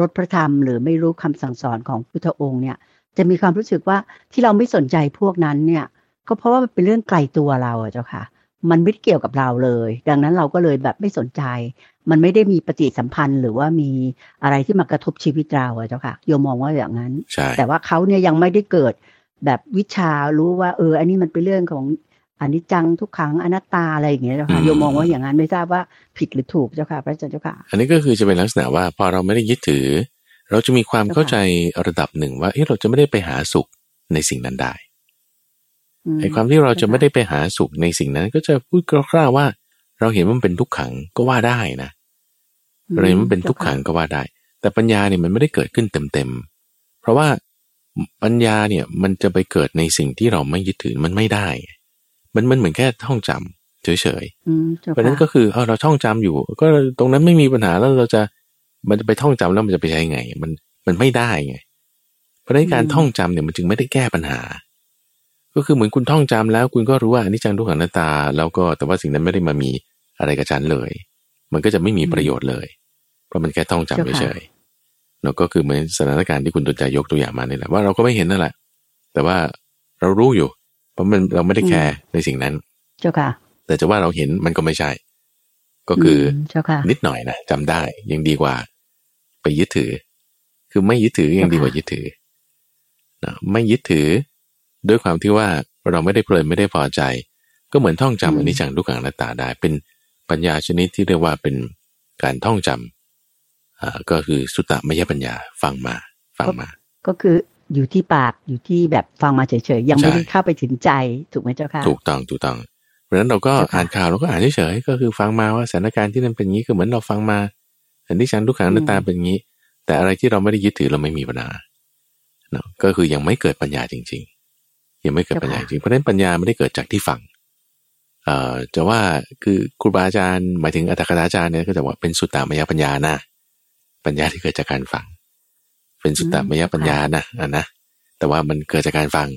รถพระธรรม หรือไม่รู้คำสั่งสอนของพุทธองค์เนี่ย จะมีความรู้สึกว่าที่เราไม่สนใจพวกนั้นเนี่ย ก็เพราะว่ามันเป็นเรื่องไกลตัวเราอะเจ้าค่ะ มันไม่เกี่ยวกับเราเลย ดังนั้นเราก็เลยแบบไม่สนใจ มันไม่ได้มีปฏิสัมพันธ์ หรือว่ามีอะไรที่มากระทบชีวิตเราเจ้าค่ะโยมมองว่าอย่างนั้น แต่ว่าเขาเนี่ยยังไม่ได้เกิด แบบวิชารู้ว่า เออ อันนี้มันเป็นเรื่องของอนิจจังทุกขังอนัตตาอะไรอย่างเงี้ยเจ้าค่ะโยมมองว่าอย่างนั้นไม่ทราบว่าผิดหรือถูกเจ้าค่ะ พระอาจารย์เจ้าค่ะ อันนี้ก็คือจะเป็นลักษณะว่าพอเราไม่ได้ยึดถือ เราจะมีความเข้าใจระดับหนึ่งว่าเออเราจะไม่ได้ไปหาสุขในสิ่งนั้นได้ไอ้ความที่เราจะไม่ได้ไปหาสุขในสิ่งนั้น ก็จะพูดคร่าวๆว่า เราเห็นมันเป็นทุกขังก็ว่าได้นะเราเห็นมันเป็นทุกขังก็ว่าได้ แต่ปัญญาเนี่ยมันไม่ได้เกิดขึ้นเต็มๆเพราะว่า ปัญญาเนี่ยมันจะไปเกิดในสิ่งที่เราไม่ยึดถือมันไม่ได้ มันมันเหมือนแค่ท่องจำเฉยๆเพราะนั้นก็คือเออเราท่องจำอยู่ ก็ตรงนั้นไม่มีปัญหาแล้วเราจะมันจะไปท่องจำแล้วมันจะไปใช้ไง มันมันไม่ได้ไง เพราะนั้นการท่องจำเนี่ยมันจึงไม่ได้แก้ปัญหา ก็คือเหมือนคุณท่องจำแล้ว คุณก็รู้ว่าอันนี้จังทุกขังหน้าตา แล้วก็แต่ว่าสิ่งนั้นไม่ได้มามีอะไรกับฉันเลย มันก็จะไม่มีประโยชน์เลย เพราะมันแค่ท่องจำเฉยๆ แล้วก็คือเหมือนสถานการณ์ที่คุณตุนใจยกตัวอย่างมานี่แหละว่าเราก็ไม่เห็นนั่นแหละ แต่ว่าเรารู้อยู่ เพราะมันเราไม่ได้แคร์ในสิ่งนั้น เจ้าค่ะ แต่จะว่าเราเห็นมันก็ไม่ใช่ ก็คือเจ้าค่ะนิดหน่อยนะจำได้ยังดีกว่า ไปยึดถือ คือไม่ยึดถือยังดีกว่ายึดถือนะไม่ยึดถือ ด้วยความที่ว่าเราไม่ได้เพลินไม่ได้พอใจ ก็เหมือนท่องจำอันนี้จังทุกขังหน้าตาได้ เป็นปัญญาชนิดที่เรียกว่าเป็นการท่องจำอ่า ก็คือสุตตมยปัญญาฟังมาฟังมา ก็คืออยู่ที่ปากอยู่ที่แบบฟังมาเฉยๆยังไม่ได้เข้าไปถึงใจถูกไหมเจ้าค่ะถูกต้องถูกต้องเพราะฉะนั้นเราก็อ่านข่าวเราก็อ่านเฉยๆก็คือฟังมาว่าสถานการณ์ที่นั่นเป็นงี้ก็เหมือนเราฟังมาอันที่ฉันทุกขังหน้าตาเป็นงี้ แต่อะไรที่เราไม่ได้ยึดถือเราไม่มีปัญหาเนาะก็คือยังไม่เกิดปัญญาจริง ๆ ยังไม่เกิดปัญญาจริงเพราะฉะนั้นปัญญาไม่ได้เกิดจากที่ฟังเอ่อจะว่าคือครูบาอาจารย์หมายถึงอัตถกถาจารย์เนี่ยก็จะว่าเป็นสุตตามยปัญญานะ ปัญญาที่เกิดจากการฟัง เป็นสุตตามยปัญญานะอะนะ แต่ว่ามันเกิดจากการฟัง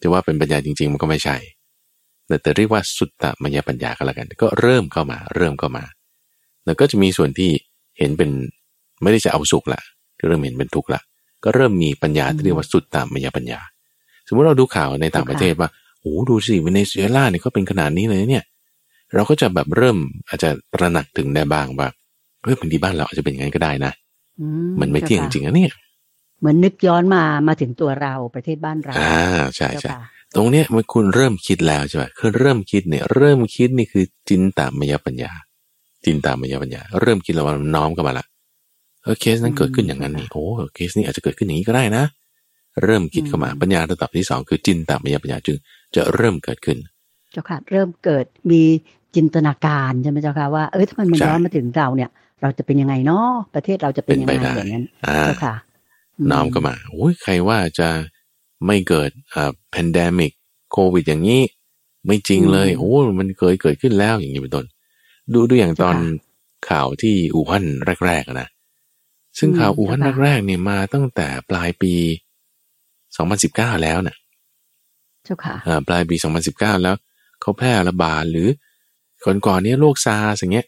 ถือว่าเป็นปัญญาจริง ๆ มันก็ไม่ใช่ แต่แต่เรียกว่าสุตตมยปัญญาก็แล้วกัน ก็เริ่มเข้ามา เริ่มเข้ามา แล้วก็จะมีส่วนที่เห็นเป็นไม่ได้จะเอาสุขละเริ่มเห็นเป็นทุกข์ละก็เริ่มมีปัญญาที่เรียกว่าสุตตมยปัญญา สมมติเราดูข่าวในต่างประเทศว่าโอ้ดูสิเวเนซุเอลาเนี่ยก็เป็นขนาดนี้เลยเนี่ย เราก็จะแบบเริ่มอาจจะตระหนักถึงได้บ้างว่าเฮ้ยบางทีบ้านเราอาจจะเป็นอย่างนั้นก็ได้นะ มันไม่เที่ยงจริงๆนะเนี่ย เหมือนนึกย้อนมามาถึงตัวเราประเทศบ้านเราอ่าใช่ใช่ตรงเนี้ยมันคุณเริ่มคิดแล้วใช่ไหมคือเริ่มคิดเนี่ย เริ่มคิดนี่คือจินตามยปัญญา จินตามยปัญญา เริ่มคิดแล้วว่าน้อมเข้ามาละเออเคสนั้นเกิดขึ้นอย่างนั้นนี่โอ้เคสนี้อาจจะเกิดขึ้นอย่างนี้ก็ได้นะ เริ่มคิดเข้ามาปัญญาระดับที่สองคือจินตามยปัญญาจึง จะเริ่มเกิดขึ้น เจ้าค่ะ เริ่มเกิดมีจินตนาการใช่ไหมเจ้าค่ะว่าเออถ้ามันมันย้อนมาถึงเราเนี่ย เราจะเป็นยังไงเนาะประเทศเราจะเป็นยังไงอย่างนั้นเจ้าค่ะ น้อมก็มาโอ้ยใครว่าจะไม่เกิดอ่า pandemic โควิดอย่างนี้ ไม่จริงเลย โอ้มันเคยเกิดขึ้นแล้วอย่างนี้เป็นต้น ดูดูอย่างตอนข่าวที่อู่ฮั่นแรกๆนะซึ่งข่าวอู่ฮั่นแรกๆเนี่ยมาตั้งแต่ปลายปี 2019 แล้วนะเจ้าค่ะอ่าปลายปี 2019 แล้วเขาแพร่ระบาดหรือก่อนๆนี้โรคซาร์สอย่างเงี้ย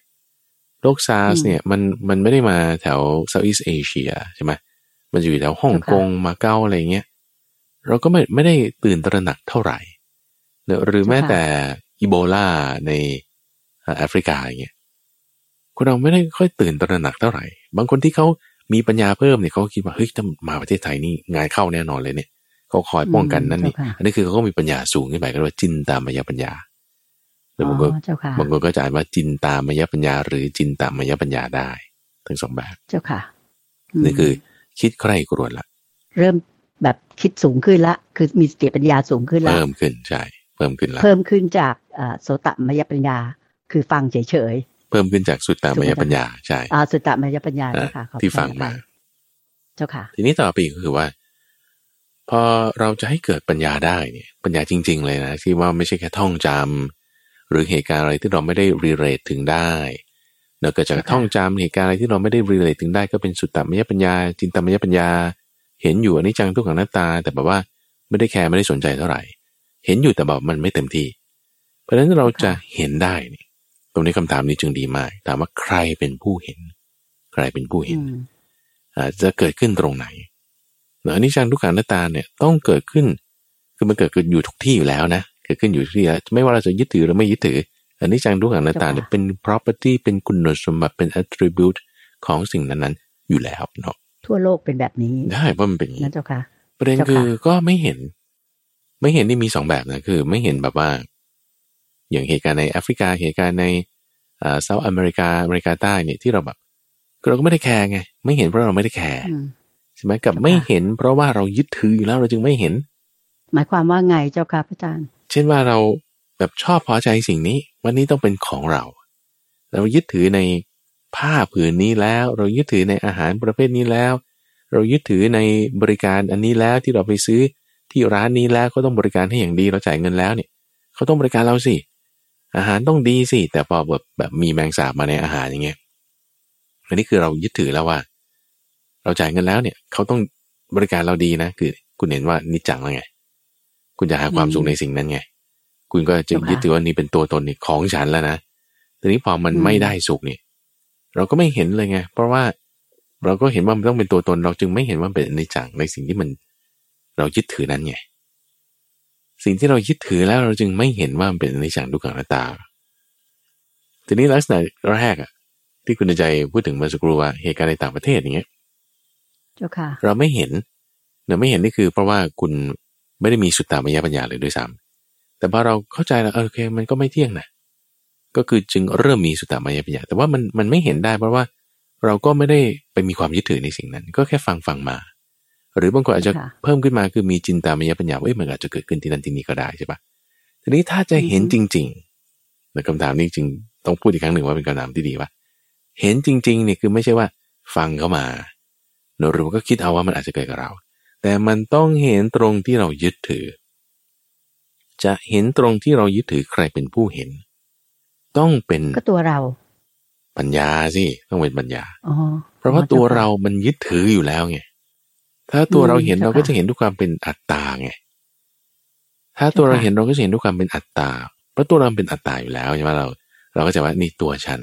โรคซาร์สเนี่ยมันมันไม่ได้มาแถว Southeast Asia ใช่ไหมมันอยู่แถวฮ่องกงมาเก้าอะไรเงี้ยเราก็ไม่ไม่ได้ตื่นตระหนักเท่าไหร่หรือแม้แต่อีโบลาในแอฟริกาอย่างเงี้ยคนเราไม่ได้ค่อยตื่นตระหนักเท่าไหร่ บางคนที่เขามีปัญญาเพิ่มเนี่ยเขาคิดว่าเฮ้ยถ้ามาประเทศไทยนี่งานเข้าแน่นอนเลยเนี่ยเขาคอยป้องกันนั่นนี่อันนี้คือเขาก็มีปัญญาสูงขึ้นไปก็เรียกว่าจินตามยปัญญา แล้วบางคนบางคนก็จะอ่านว่าจินตามยปัญญา หรือจินตามยปัญญาได้ ทั้งสองแบบ เจ้าค่ะนี่คือคิดใคร่ครวญละ เริ่มแบบคิดสูงขึ้นละ คือมีสติปัญญาสูงขึ้นละเพิ่มขึ้นใช่เพิ่มขึ้นละเพิ่มขึ้นจากโสตมยปัญญา คือฟังเฉยๆเพิ่มขึ้นจากสุตตามยปัญญาใช่อ่าสุตตมยปัญญาค่ะที่ฟังมา เจ้าค่ะ ทีนี้ต่อไปก็คือว่าพอเราจะให้เกิดปัญญาได้เนี่ย ปัญญาจริง ๆ เลยนะที่ว่าไม่ใช่แค่ท่องจำ หรือเหตุการณ์อะไรที่เราไม่ได้รีเลทถึงได้เนื่องจากท่องจำเหตุการณ์อะไรที่เราไม่ได้รีเลทถึงได้ก็เป็นสุตตมยปัญญา จินตมยปัญญา เห็นอยู่อันนี้จังทุกขังหน้าตา แต่แบบว่าไม่ได้แคร์ไม่ได้สนใจเท่าไหร่ เห็นอยู่แต่แบบมันไม่เต็มที่ เพราะฉะนั้นเราจะเห็นได้นี่ตรงนี้คำถามนี้จึงดีมากถามว่าใครเป็นผู้เห็น ใครเป็นผู้เห็นอาจจะเกิดขึ้นตรงไหนอันนี้จังทุกขังหน้าตาเนี่ยต้องเกิดขึ้นคือมันเกิดขึ้นอยู่ทุกที่อยู่แล้วนะเกิดขึ้นอยู่ที่ไม่ว่าเราจะยึดถือหรือไม่ยึดถือ อันนี้จังทุกขังหน้าตาเนี่ยเป็น property เป็นคุณสมบัติเป็น attribute ของสิ่งนั้นๆอยู่แล้วเนาะทั่วโลกเป็นแบบนี้ได้เพราะมันเป็นอย่างนี้นะเจ้าค่ะประเด็นคือก็ไม่เห็น ไม่เห็นนี่มีสองแบบนะคือ ไม่เห็นแบบว่า อย่างเหตุการณ์ในแอฟริกาเหตุการณ์ในอ่าเซาท์อเมริกาอเมริกาใต้เนี่ยที่เราแบบเราก็ไม่ได้แคร์ไง ไม่เห็นเพราะเราไม่ได้แคร์ใช่ไหมกับไม่เห็น เพราะว่าเรายึดถืออยู่แล้วเราจึงไม่เห็น หมายความว่าไงเจ้าค่ะพระอาจารย์ เช่นว่าเราแบบชอบพอใจสิ่งนี้ วันนี้ต้องเป็นของเรา เรายึดถือในผ้าผืนนี้แล้ว เรายึดถือในอาหารประเภทนี้แล้ว เรายึดถือในบริการอันนี้แล้วที่เราไปซื้อที่ร้านนี้แล้วก็ต้องบริการให้อย่างดีเราจ่ายเงินแล้วเนี่ยเขาต้องบริการเราสิอาหารต้องดีสิแต่พอแบบแบบมีแมงสาบมาในอาหารอย่างเงี้ยอันนี้คือเรายึดถือแล้วว่า เราจ่ายเงินแล้วเนี่ยเขาต้องบริการเราดีนะ คือคุณเห็นว่านิจังแล้วไง คุณจะหาความสุขในสิ่งนั้นไง คุณก็จะยึดถือว่านี่เป็นตัวตนนี่ของฉันแล้วนะทีนี้พอมันไม่ได้สุขนี่เราก็ไม่เห็นเลยไง เพราะว่าเราก็เห็นว่ามันต้องเป็นตัวตน เราจึงไม่เห็นว่าเป็นอนิจจังในสิ่งที่มัน เรายึดถือนั้นไงสิ่งที่เรายึดถือแล้วเราจึงไม่เห็นว่ามันเป็นอนิจจังทุกขังอนัตตา ทีนี้ลักษณะแรกอะที่คุณใจพูดถึงเมื่อสักครู่ว่าเหตุการณ์ในต่างประเทศอย่างเงี้ยเจ้าค่ะเราไม่เห็นเราไม่เห็นนี่คือเพราะว่าคุณ ไม่ได้มีสุตตามยปัญญาเลยด้วยซ้ำแต่พอเราเข้าใจแล้วโอเคมันก็ไม่เที่ยงนะก็คือจึงเริ่มมีสุตตามยปัญญา แต่ว่ามันมันไม่เห็นได้เพราะว่าเราก็ไม่ได้ไปมีความยึดถือในสิ่งนั้น ก็แค่ฟังฟังมา หรือบางคนอาจจะเพิ่มขึ้นมาคือมีจินตามยปัญญาว่ามันอาจจะเกิดขึ้นที่นั่นที่นี่ก็ได้ใช่ปะทีนี้ถ้าจะเห็นจริงๆในคำถามนี้จริงต้องพูดอีกครั้งหนึ่งว่าเป็นคำถามที่ดีว่า เห็นจริงๆเนี่ยคือไม่ใช่ว่าฟังเข้ามาหรือก็คิดเอาว่ามันอาจจะเกิดกับเรา แต่มันต้องเห็นตรงที่เรายึดถือ จะเห็นตรงที่เรายึดถือใครเป็นผู้เห็น ต้องเป็นก็ตัวเรา ปัญญาสิต้องเป็นปัญญาอ๋อเพราะว่าตัวเรามันยึดถืออยู่แล้วไงถ้าตัวเราเห็นอืมเราก็จะเห็นด้วยความเป็นอัตตาไงถ้าตัวเราค่ะเห็นเราก็จะเห็นด้วยความเป็นอัตตาเพราะตัวเราเป็นอัตตาอยู่แล้วใช่ไหมเรา เราก็จะว่านี่ตัวฉัน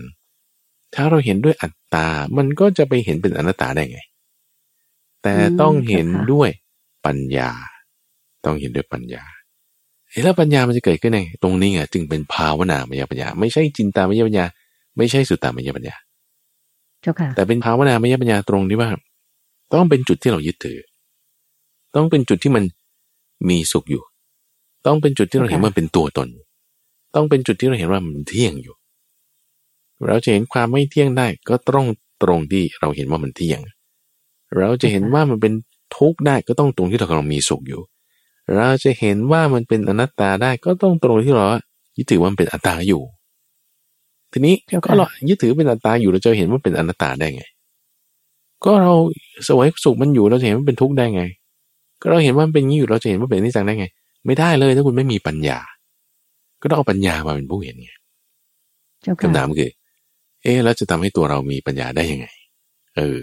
ถ้าเราเห็นด้วยอัตตา มันก็จะไปเห็นเป็นอนัตตาได้ไง แต่ต้องเห็นด้วยปัญญา ต้องเห็นด้วยปัญญาเฮ้ยแล้วปัญญามันจะเกิดขึ้นไงตรงนี้อะจึงเป็นภาวนามยปัญญา ไม่ใช่จินตามยปัญญา ไม่ใช่สุตตามยปัญญาเจ้าค่ะแต่เป็นภาวนามยปัญญาตรงที่ว่า ต้องเป็นจุดที่เรายึดถือ ต้องเป็นจุดที่มันมีสุขอยู่ ต้องเป็นจุดที่เราเห็นว่าเป็นตัวตน ต้องเป็นจุดที่เราเห็นว่ามันเที่ยงอยู่ เราจะเห็นความไม่เที่ยงได้ก็ต้องตรงที่เราเห็นว่ามันเที่ยง เราจะเห็นว่ามันเป็นทุกข์ได้ก็ต้องตรงที่เรากำลังมีสุขอยู่ เราจะเห็นว่ามันเป็นอนัตตาได้ก็ต้องตรงที่เรายึดถือว่ามันเป็นอัตตาอยู่ ทีนี้เจ้าค่ะก็เรายึดถือเป็นอัตตาอยู่เราจะเห็นว่าเป็นอนัตตาได้ไง ก็เราสวยสุขมันอยู่เราจะเห็นว่าเป็นทุกข์ได้ไง ก็เราเห็นว่ามันเป็นอย่างนี้อยู่เราจะเห็นว่าเป็นอนิจจังได้ไง ไม่ได้เลยถ้าคุณไม่มีปัญญา ก็ต้องเอาปัญญามาเป็นผู้เห็นไงเจ้าค่ะคำถามคือ เอ๊ะแล้วจะทำให้ตัวเรามีปัญญาได้ยังไง เออ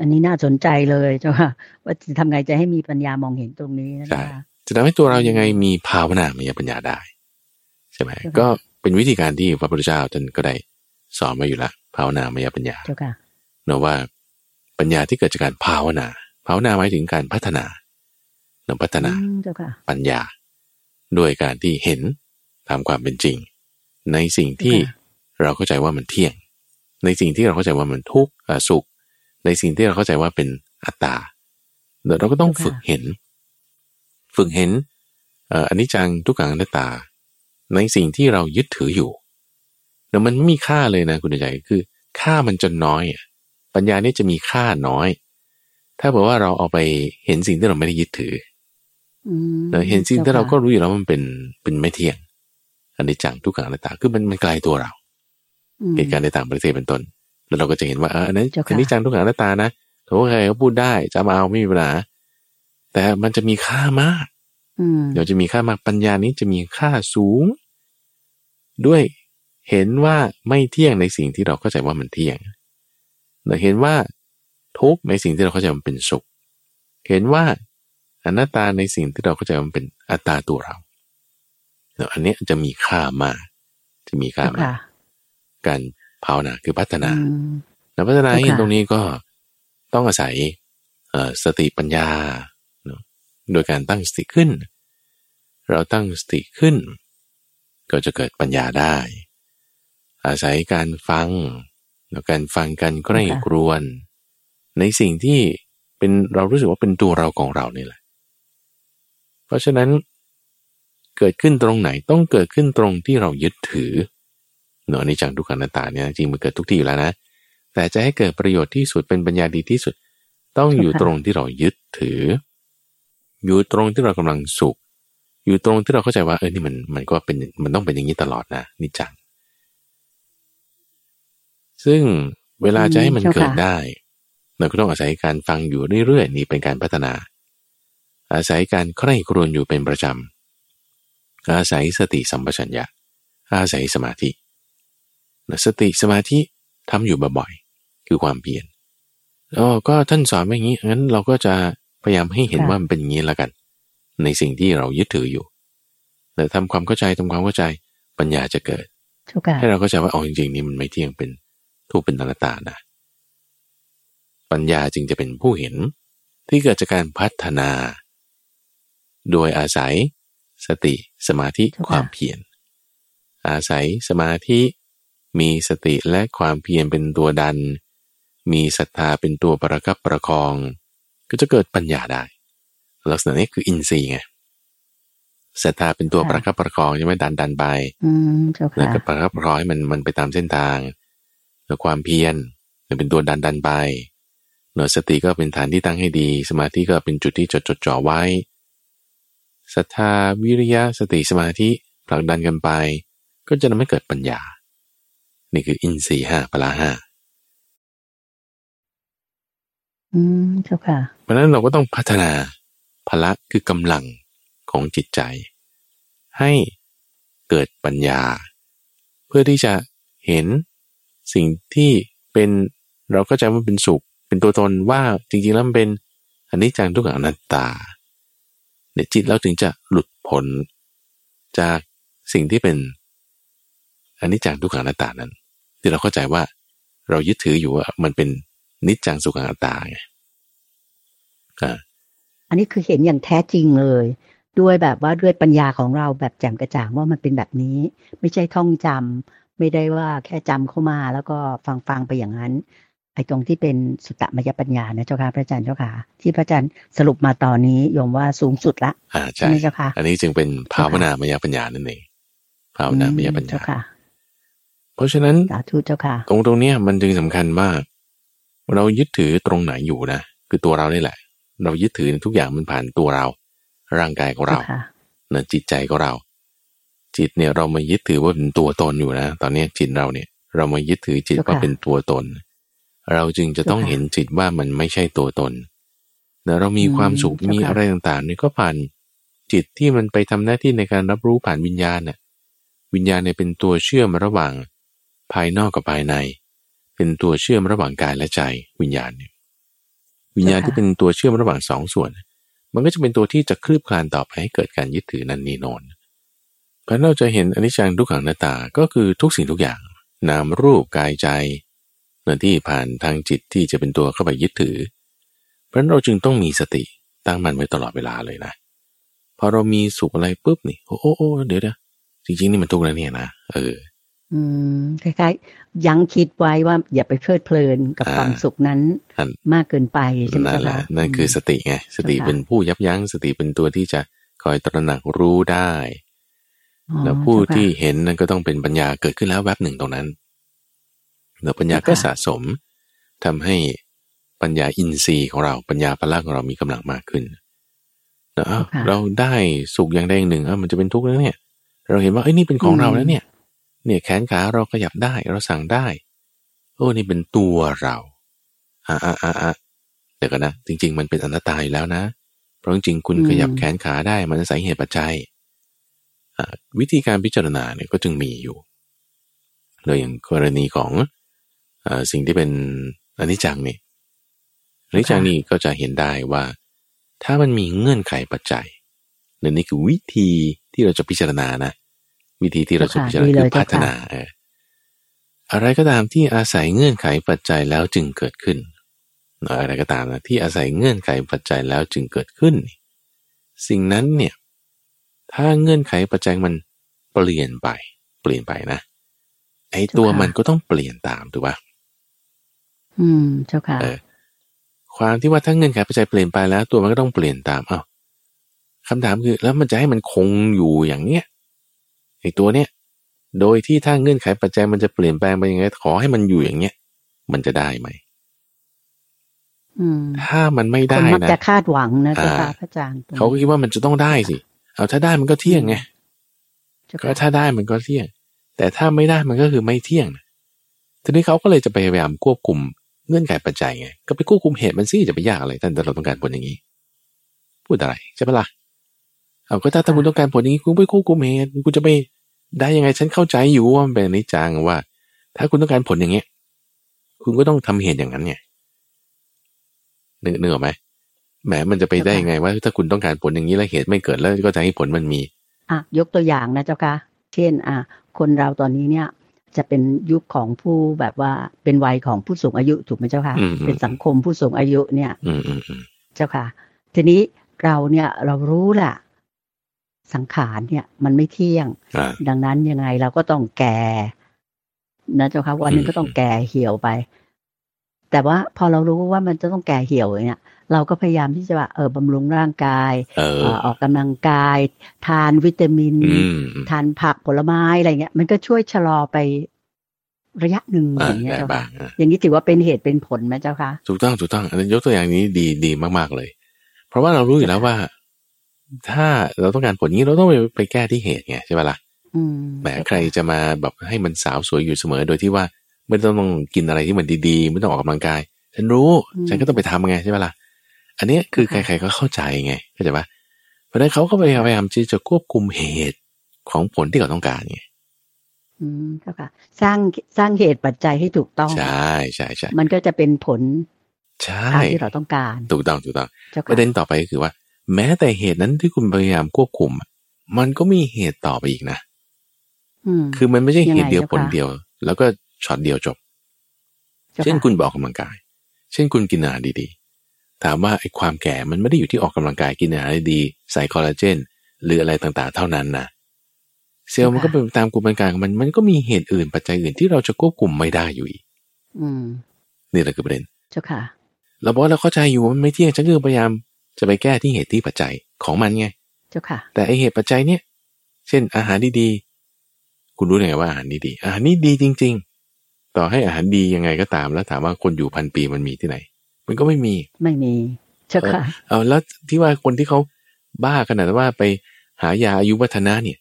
อันนี้น่าสนใจเลยเจ้าค่ะว่าจะทำไงจะให้มีปัญญามองเห็นตรงนี้นะใช่คะจะทำให้ตัวเรายังไงมีภาวนามยปัญญาได้ใช่ไหมใช่ค่ะก็เป็นวิธีการที่พระพุทธเจ้าท่านก็ได้สอนมาอยู่ละภาวนามยปัญญาเจ้าค่ะเนอะว่าปัญญาที่เกิดจากการภาวนา ภาวนาหมายถึงการพัฒนาเนอะพัฒนาอืมเจ้าค่ะปัญญา ด้วยการที่เห็นตามความเป็นจริง ในสิ่งที่ค่ะเราเข้าใจว่ามันเที่ยง ในสิ่งที่เราเข้าใจว่ามันทุกข์อ่าสุข ในสิ่งที่เราเข้าใจว่าเป็นอัตตาเดี๋ยวเราก็ต้องฝึกเห็น ฝึกเห็นเอ่ออนิจจังทุกขังอนัตตา ในสิ่งที่เรายึดถืออยู่เดี๋ยวมันไม่มีค่าเลยนะคุณใจคือ ค่ามันจะน้อยอะปัญญานี่จะมีค่าน้อย ถ้าบอกว่าเราเอาไปเห็นสิ่งที่เราไม่ได้ยึดถืออืมเออเห็นสิ่งที่จ้เราค่ะก็รู้อยู่แล้วว่ามันเป็นเป็นไม่เที่ยงอันนี้จังทุกขังอนัตตาคือมันมันไกลตัวเราอืมเหตุการณ์ในต่างประเทศเป็นต้น แล้วเราก็จะเห็นว่าเอออันนั้นเจ้าค่ะอันนี้จังทุกขังอนัตตานะโถใครก็พูดได้จะมาเอาไม่มีปัญหาแต่มันจะมีค่ามากอืมเดี๋ยวจะมีค่ามากปัญญานี้จะมีค่าสูง ด้วยเห็นว่าไม่เที่ยงในสิ่งที่เราเข้าใจว่ามันเที่ยงเราเห็นว่าทุกข์ในสิ่งที่เราเข้าใจว่ามันเป็นสุข เห็นว่าอนัตตาในสิ่งที่เราเข้าใจว่ามันเป็นอัตตาตัวเราเดี๋ยวอันนี้จะมีค่ามากจะมีค่าเจ้ามากค่ะการ ภาวนาคือพัฒนาอืมแล้วพัฒนาให้เห็นเจ้าค่ะตรงนี้ก็ต้องอาศัยเอ่อสติปัญญาเนอะโดยการตั้งสติขึ้น เราตั้งสติขึ้น ก็จะเกิดปัญญาได้ อาศัยการฟังแล้วการฟังกันใกล้ครวน ในสิ่งที่เป็นเรารู้สึกว่าเป็นตัวเราของเรานี่แหละ เพราะฉะนั้นเกิดขึ้นตรงไหนต้องเกิดขึ้นตรงที่เรายึดถือ เนอะในจังทุกขันตตาเนี่ยจริงมันเกิดทุกที่อยู่แล้วนะ แต่จะให้เกิดประโยชน์ที่สุดเป็นปัญญาดีที่สุด ต้องอยู่ตรงที่เรายึดถือ อยู่ตรงที่เรากำลังสุข อยู่ตรงที่เราเข้าใจว่าเออนี่มันมันก็เป็นมันต้องเป็นอย่างนี้ตลอดนะนิจจัง ซึ่งเวลาจะให้มันเจ้าค่ะเกิดได้ เราก็ต้องอาศัยการฟังอยู่เรื่อยๆนี่เป็นการพัฒนา อาศัยการใคร่ครวญอยู่เป็นประจำอาศัยสติสัมปชัญญะ อาศัยสมาธิ สติสมาธิทำอยู่บ่อยๆคือความเพียรแล้วก็ท่านสอนมาอย่างนี้งั้นเราก็จะพยายามให้เห็นค่ะว่ามันเป็นอย่างนี้แล้วกัน ในสิ่งที่เรายึดถืออยู่แต่ทำความเข้าใจทำความเข้าใจปัญญาจะเกิดเจ้าค่ะให้เราเข้าใจว่าเอาจริงๆนี่มันไม่เที่ยงเป็นทุกข์เป็นอนัตตานะปัญญาจึงจะเป็นผู้เห็นที่เกิดจากการพัฒนา โดยอาศัย สติสมาธิเจ้าค่ะความเพียรอาศัยสมาธิ มีสติและความเพียรเป็นตัวดัน มีศรัทธาเป็นตัวประคับประคอง ก็จะเกิดปัญญาได้ ลักษณะนี้คืออินทรีย์ไงศรัทธาเป็นตัวประคับประคองใช่ไหมดันดันไปอืมเจ้าแล้วค่ะก็ประคับประคองให้มันมันไปตามเส้นทาง แล้วความเพียรเป็นตัวดันดันไปหน่วยสติก็เป็นฐานที่ตั้งให้ดี สมาธิก็เป็นจุดที่จดจดจ่อไว้ศรัทธาวิริยะสติสมาธิผลักดันกันไป ก็จะทำให้เกิดปัญญา นี่คืออินทรีย์ห้าพละห้าอืมเจ้าค่ะเพราะฉะนั้นเราก็ต้องพัฒนาพละคือกำลังของจิตใจ ให้เกิดปัญญา เพื่อที่จะเห็นสิ่งที่เป็นเราก็จะว่าเป็นสุข เป็นตัวตนว่าจริงๆแล้วมันเป็นอันนี้จังทุกขังอนัตตาเนี่ยจิตเราถึงจะหลุดพ้นจากสิ่งที่เป็นอันนี้จังทุกขังอนัตตานั้น ที่เราเข้าใจว่าเรายึดถืออยู่ว่ามันเป็นนิจจังสุขังอนัตตาไงอ่าอันนี้คือเห็นอย่างแท้จริงเลย ด้วยแบบว่าด้วยปัญญาของเราแบบแจ่มกระจ่างว่ามันเป็นแบบนี้ ไม่ใช่ท่องจำไม่ได้ว่าแค่จำเข้ามาแล้วก็ฟังฟังๆไปอย่างนั้น ไอ้ตรงที่เป็นสุตตมยปัญญานะเจ้าค่ะพระอาจารย์เจ้าค่ะ ที่พระอาจารย์สรุปมาตอนนี้โยมว่าสูงสุดละอ่าใช่ใช่ไหมเจ้าค่ะ อันนี้จึงเป็นภาวนามยปัญญานั่นเองภาวนามยปัญเจ้าญาค่ะ เพราะฉะนั้นสาธุเจ้าค่ะ ตรงตรงเนี้ยมันจึงสำคัญมาก เรายึดถือตรงไหนอยู่นะคือตัวเรานี่แหละ เรายึดถือทุกอย่างมันผ่านตัวเรา ร่างกายของเราเจ้าค่ะเนะจิตใจของเรา จิตเนี่ยเรามายึดถือว่าเป็นตัวตนอยู่นะ ตอนเนี้ยจิตเราเนี่ย เรามายึดถือจิตเจ้าค่ะว่าเป็นตัวตน เราจึงจะต้องเจ้าค่ะเห็นจิตว่ามันไม่ใช่ตัวตนนะเรามีอืมความสุขเจ้าค่ะมีอะไรต่างๆเนี่ยก็ผ่านจิตที่มันไปทำหน้าที่ในการรับรู้ผ่านวิญญาณน่ะวิญญาณเนี่ยเป็นตัวเชื่อมระหว่าง ภายนอกกับภายใน เป็นตัวเชื่อมระหว่างกายและใจวิญญาณเนี่ยวิญญาณที่เป็นตัวเชื่อมระหว่างสองส่วน มันก็จะเป็นตัวที่จะคลืบคลานต่อไปให้เกิดการยึดถือนันนีโนนเพราะเราจะเห็นอนิจจังทุกขังหน้าตา ก็คือทุกสิ่งทุกอย่าง นามรูปกายใจเนื่อที่ผ่านทางจิตที่จะเป็นตัวเข้าไปยึดถือ เพราะฉะนั้นเราจึงต้องมีสติตั้งมันไว้ตลอดเวลาเลยนะ พอเรามีสุขอะไรปุ๊บนี่โอ้โอ้โอ้เดี๋ยวเดี๋ยวจริงๆนี่มันทุกข์แล้วเนี่ยนะ เออ อืมคล้ายๆ ยังคิดไว้ว่าอย่าไปเพลิดเพลินกับอ่าความสุขนั้นนั่นมากเกินไปใช่ไหมนั่นเจ้าแหละค่ะนั่นคือสติไงสติค่ะเป็นผู้ยับยั้งสติเป็นตัวที่จะคอยตระหนักรู้ได้อ๋อแล้วผู้เจ้าค่ะที่เห็นนั่นก็ต้องเป็นปัญญาเกิดขึ้นแล้วแวบหนึ่งตรงนั้นแล้วปัญญาค่ะก็สะสมทำให้ปัญญาอินทรีย์ของเราปัญญาพละของเรามีกำลังมากขึ้นแล้วอ้าวเราได้สุขอย่างใดอย่างหนึ่งอ้าวมันจะเป็นทุกข์แล้วเนี่ย เราเห็นว่าเอ้ยนี่เป็นของเราแล้วเนี่ย เนี่ยแขนขาเราขยับได้เราสั่งได้ โอ้นี่เป็นตัวเราอ่าอ่าอ่าอ่าเดี๋ยวกันนะ จริง ๆ มันเป็นอนัตตาอยู่แล้วนะ เพราะจริงๆคุณขยับแขนขาได้มันอาศัยเหตุปัจจัยอ่าวิธีการพิจารณาเนี่ยก็จึงมีอยู่เลยอย่างกรณีของอาสิ่งที่เป็นอนิจจังนี่อนิจจังนี่ก็จะเห็นได้ว่า ถ้ามันมีเงื่อนไขปัจจัยนั่นนี่คือวิธีที่เราจะพิจารณานะ วิธีที่เราจะพิจารณาคือพัฒนาเอออะไรก็ตามที่อาศัยเงื่อนไขปัจจัยแล้วจึงเกิดขึ้น อะไรก็ตามนะที่อาศัยเงื่อนไขปัจจัยแล้วจึงเกิดขึ้น สิ่งนั้นเนี่ยถ้าเงื่อนไขปัจจัยมันเปลี่ยนไป เปลี่ยนไปนะไอ้ตัวมันก็ต้องเปลี่ยนตามถูกปะอืมเจ้าค่ะเออความที่ว่าถ้าเงื่อนไขปัจจัยเปลี่ยนไปแล้ว ตัวมันก็ต้องเปลี่ยนตามอ้าวคำถามคือ แล้วมันจะให้มันคงอยู่อย่างเนี้ย ไอ้ตัวเนี้ยโดยที่ถ้าเงื่อนไขปัจจัยมันจะเปลี่ยนแปลงไปยังไงขอให้มันอยู่อย่างเนี้ยมันจะได้ไหมอืมถ้ามันไม่คได้นมักนะจะคาดหวังนะเจ้าค่ะอ่าพระอาจารย์ตรงนี้เขาก็คิดว่ามันจะต้องได้สิ เอาถ้าได้มันก็เที่ยงไงเจ้าก็ค่ะถ้าได้มันก็เที่ยง แต่ถ้าไม่ได้มันก็คือไม่เที่ยงนะทีนี้เขาก็เลยจะพยายามควบคุมเงื่อนไขปัจจัยไง ก็ไปควบคุมเหตุมันสิจะไปยากอะไรท่านแต่เราต้องการผลอย่างนี้ พูดอะไรใช่ปะล่ะ เอาก็ถ้าถ้าคุณต้องการผลอย่างนี้คุณไปควบคุมเหตุคุณจะไปได้ยังไงฉันเข้าใจอยู่ว่ามันเป็นอนิจจังว่า ถ้าคุณต้องการผลอย่างเงี้ย คุณก็ต้องทำเหตุอย่างนั้นไงนึกนึกออกไหมแหมมันจะไปได้ยังไงว่า ถ้าคุณต้องการผลอย่างนี้แล้วเหตุไม่เกิดแล้วก็จะให้ผลมันมี อะยกตัวอย่างนะเจ้าค่ะเช่น อะคนเราตอนนี้เนี่ย จะเป็นยุคของผู้แบบว่าเป็นวัยของผู้สูงอายุถูกไหมเจ้าค่ะอืมอืมเป็นสังคมผู้สูงอายุเนี่ย อืมอืมอืมเจ้าค่ะ ทีนี้เราเนี่ยเรารู้แหละ สังขารเนี่ย มันไม่เที่ยงอ่าดังนั้นยังไงเราก็ต้องแก่นะเจ้าค่ะวันหนึงก็ต้องแก่เหี่ยวไป แต่ว่าพอเรารู้ว่ามันจะต้องแก่เหี่ยวอย่างเนี่ย เราก็พยายามที่จะว่าเออบำรุงร่างกายเออเอ่อออกกำลังกาย ทานวิตามินอืมอืมทานผักผลไม้อะไรเงี้ย มันก็ช่วยชะลอไประยะหนึ่งอ่าอย่างเงี้ยได้เจ้าบ้าค่ะงอะอย่างนี้ถือว่าเป็นเหตุเป็นผลไหมเจ้าค่ะถูกต้องถูกต้องอันนั้นยกตัวอย่างนี้ดีดีมาก ๆเลย เพราะว่าเรารู้อยู่แล้วว่า ถ้าเราต้องการผลนี้เราต้องไปไปแก้ที่เหตุไงใช่ไหมล่ะอืมแหมใครจะมาแบบให้มันสาวสวยอยู่เสมอ โดยที่ว่าไม่ต้องกินอะไรที่มันดีๆ ไม่ต้องออกกำลังกาย ฉันรู้ฉันก็ต้องไปทำไงใช่ไหมล่ะอันเนี้ยคือใครๆก็เข้าใจไงเข้าใจปะเพราะฉะนั้นเขาก็พยายามที่จะควบคุมเหตุของผลที่เขาต้องการไงอืมเจ้าค่ะสร้างสร้างเหตุปัจจัยให้ถูกต้อง ใช่ใช่ใช่มันก็จะเป็นผลใช่ตามที่เราต้องการ ถูกต้องถูกต้องเจ้าปค่ะระเด็นต่อไปก็คือว่า แม้แต่เหตุนั้นที่คุณพยายามควบคุมอะมันก็มีเหตุต่อไปอีกนะอืมคือมันไม่ใช่เหตุเดียวยังไงผลเจ้าคะเดียว แล้วก็ช็อตเดียวจบจ้าเช่นค่ะคุณไปออกกำลังกาย เช่นคุณกินอาหารดีๆ ถามว่าไอ้ความแก่มันไม่ได้อยู่ที่ออกกำลังกายกินอาหารดีๆใส่คอลลาเจน หรืออะไรต่างๆ เท่านั้นนะเซลล์มันก็เป็นตามกระบวนการของมันมันก็มีเหตุอื่นปัจจัยอื่นที่เราจะควบคุมไม่ได้อยู่อีกอืมนี่แหละคือประเด็นเจ้าค่ะเราบอกว่าเราเข้าใจอยู่ว่ามันไม่เที่ยงฉันก็พยายาม จะไปแก้ที่เหตุที่ปัจจัยของมันไง เจ้าค่ะ แต่ไอเหตุปัจจัยเนี่ย เช่นอาหารดีๆคุณรู้ได้ไงว่าอาหารนี้ดีอาหารนี้ดีจริง ๆ ต่อให้อาหารดียังไงก็ตาม แล้วถามว่าคนอยู่พันปีมันมีที่ไหน มันก็ไม่มี ไม่มี เจ้าค่ะ เอาแล้วที่ว่าคนที่เขาบ้าขนาดว่าไปหายาอายุวัฒนะเนี่ย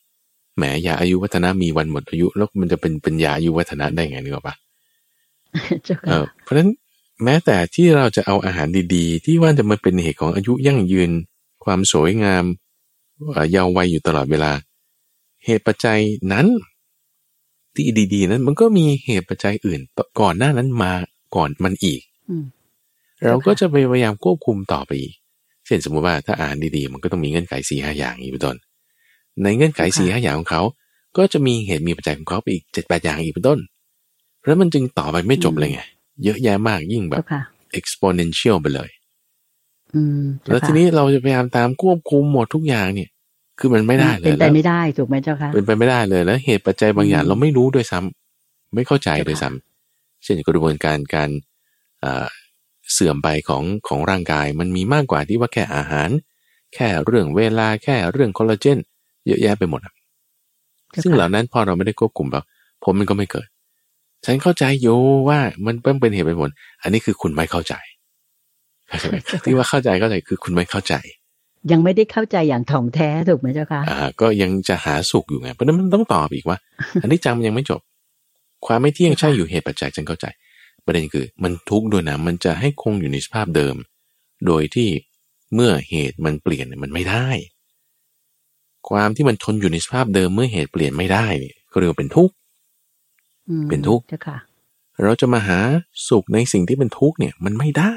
แหมยาอายุวัฒนะมีวันหมดอายุ แล้วมันจะเป็นเป็นยาอายุวัฒนะได้ไงนึกออกปะเจ้าเอค่ะอเพราะฉะนั้น แม้แต่ที่เราจะเอาอาหารดีๆ ที่ว่าจะมาเป็นเหตุของอายุยั่งยืน ความสวยงามเอ่อเยาว์วัยอยู่ตลอดเวลา เหตุปัจจัยนั้น ที่ดีๆนั้นมันก็มีเหตุปัจจัยอื่น ก่อนหน้านั้นมาก่อนมันอีกอืมเราก็จะพยายามควบคุมต่อไปอีก เช่นสมมุติว่าถ้าอาหารดีๆ มันก็ต้องมีเงื่อนไขสี่ห้าอย่างนี้เป็นต้น ในเงื่อนไขสี่ห้าอย่างของเขา ก็จะมีเหตุมีปัจจัยของเขาไปอีกเจ็ดแปดอย่างอีกเป็นต้น เพราะมันจึงต่อไปไม่จบเลยไง เยอะแยะมากยิ่งแบบเจ้าค่ะ exponential ไปเลยอืมเจ้าแล้วค่ะทีนี้เราจะพยายามตามควบคุมหมดทุกอย่างเนี่ย คือมันไม่ได้เลเป็ยนไปแล้วไม่ได้ถูกไหมเจ้าค่ะเป็นไปไม่ได้เลยแล้วเหตุปัจจัยบางอย่างอืมเราไม่รู้ด้วยซ้ำไม่เข้าใจเจ้าค่ะด้วยซ้ำเช่นกระบวนการการเอ่อเสื่อมไปของของร่างกาย มันมีมากกว่าที่ว่าแค่อาหาร แค่เรื่องเวลาแค่เรื่องคอลลาเจนเยอะแยะไปหมดอะเจ้าค่ะซึ่งเหล่านั้นพอเราไม่ได้ควบคุมแล้วผลมันก็ไม่เกิด ฉันเข้าใจอยู่ว่ามันเป็นเป็นเหตุเป็นผล อันนี้คือคุณไม่เข้าใจเข้าใจไหมที่ว่าเข้าใจเข้าใจคือคุณไม่เข้าใจ ยังไม่ได้เข้าใจอย่างถ่องแท้ถูกไหมเจ้าค่ะอ่า ก็ยังจะหาสุขอยู่ไงเพราะฉะนั้นมันต้องตอบอีกว่า อันนี้จังมันยังไม่จบ ความไม่เที่ยงใช่อยู่เหตุปัจจัยฉันเข้าใจ ประเด็นคือ มันทุกข์ด้วยนะมันจะให้คงอยู่ในสภาพเดิม โดยที่เมื่อเหตุมันเปลี่ยนเนี่ยมันไม่ได้ ความที่มันทนอยู่ในสภาพเดิมเมื่อเหตุเปลี่ยนไม่ได้เนี่ยก็เรียกว่าเป็นทุกข์อืม เป็นทุกข์เจ้าค่ะเราจะมาหาสุขในสิ่งที่เป็นทุกข์เนี่ยมันไม่ได้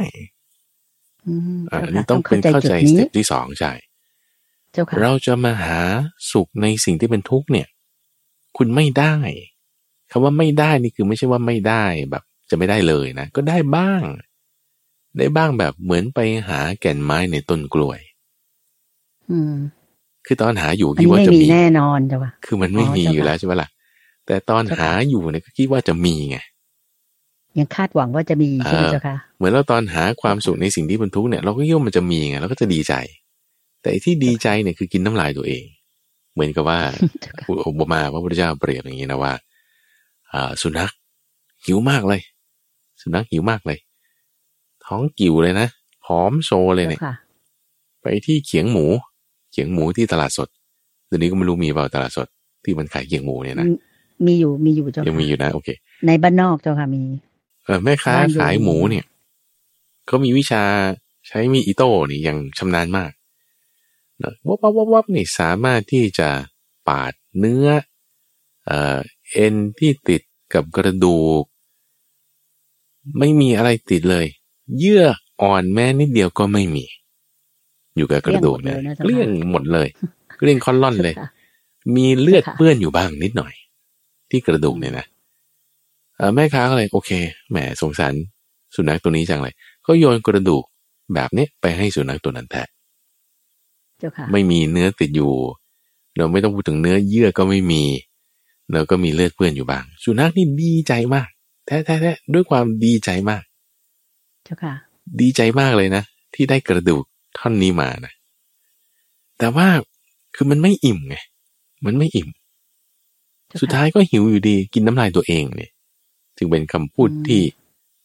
อืมอ่าเจ้าอันค่ะนี้ต้องเป็นเข้าใจจุดสนี้เต็ปที่สองใช่เจ้าค่ะเราจะมาหาสุขในสิ่งที่เป็นทุกข์เนี่ย คุณไม่ได้คำว่าไม่ได้นี่คือไม่ใช่ว่าไม่ได้แบบ จะไม่ได้เลยนะ ก็ได้บ้าง ได้บ้างแบบเหมือนไปหาแก่นไม้ในต้นกล้วย อืม คือตอนหาอยู่อันคิดนี้ว่าไม่จะมีมีแน่นอนเจ้าค่ะคือมันไม่อ๋อมีเจ้าอยู่ค่ะแล้วใช่ไหมล่ะ แต่ตอนเจ้าค่ะหาอยู่เนี่ยก็คิดว่าจะมีไงยังคาดหวังว่าจะมีใช่ไหมอ่าเจ้าค่ะเหมือนเราตอนหาความสุขในสิ่งที่เป็นทุกข์เนี่ยเราก็คิดว่ามันจะมีไงเราก็จะดีใจ แต่ไอ้ที่ดีใจเนี่ยคือกินน้ำลายตัวเอง เหมือนกับว่าเจ้าค่ะอุปมาพระพุทธเจ้าเปรียบอย่างนี้นะว่าอ่าสุนัขหิวมากเลย สุนัขหิวมากเลย ท้องกิ่วเลยนะผอมโซเลยเนี่ยเจ้าค่ะไปที่เขียงหมู เขียงหมูที่ตลาดสดเดี๋ยวนี้ก็ไม่รู้มีเปล่าตลาดสดที่มันขายเขียงหมูเนี่ยนะ มีมีอยู่มีอยู่เจ้ายังมีค่ะอยู่นะโอเค ในบ้านนอกเจ้าค่ะมี เออแม่ค้าบ้านอยู่ขายหมูเนี่ยเขามีวิชาใช้มีดอิโต้นี่ยังชำนาญมากนะวับวับวับวับนี่สามารถที่จะปาดเนื้อเอ่อเอ็นที่ติดกับกระดูก ไม่มีอะไรติดเลย เยื่ออ่อนแม้นิดเดียวก็ไม่มี อยู่กับกระดูกเนี่ยเกลี้เกลี้ยยงงหมดเลยเกลี้ยงค่อนล่อนเลยค่ะมีเลือดค่ะเปื้อนอยู่บ้างนิดหน่อย ที่กระดูกเนี่ยนะเอ่อแม่ค้าก็เลยโอเคแหมสงสารสุนัขตัวนี้จังเลยก็โยนกระดูกแบบนี้ไปให้สุนัขตัวนั้นแทะเจ้าค่ะไม่มีเนื้อติดอยู่ เราไม่ต้องพูดถึงเนื้อเยื่อก็ไม่มีแล้วก็มีเลือดเปื้อนอยู่บ้าง สุนัขนี่ดีใจมาก แท้แท้แท้ด้วยความดีใจมาก เจ้าค่ะ ดีใจมากเลยนะ ที่ได้กระดูกท่อนนี้มานะ แต่ว่าคือมันไม่อิ่มไง มันไม่อิ่มเจ้าค่ะ สุดท้ายก็หิวอยู่ดีกินน้ำลายตัวเองเนี่ยจึงเป็นคำพูดอืมที่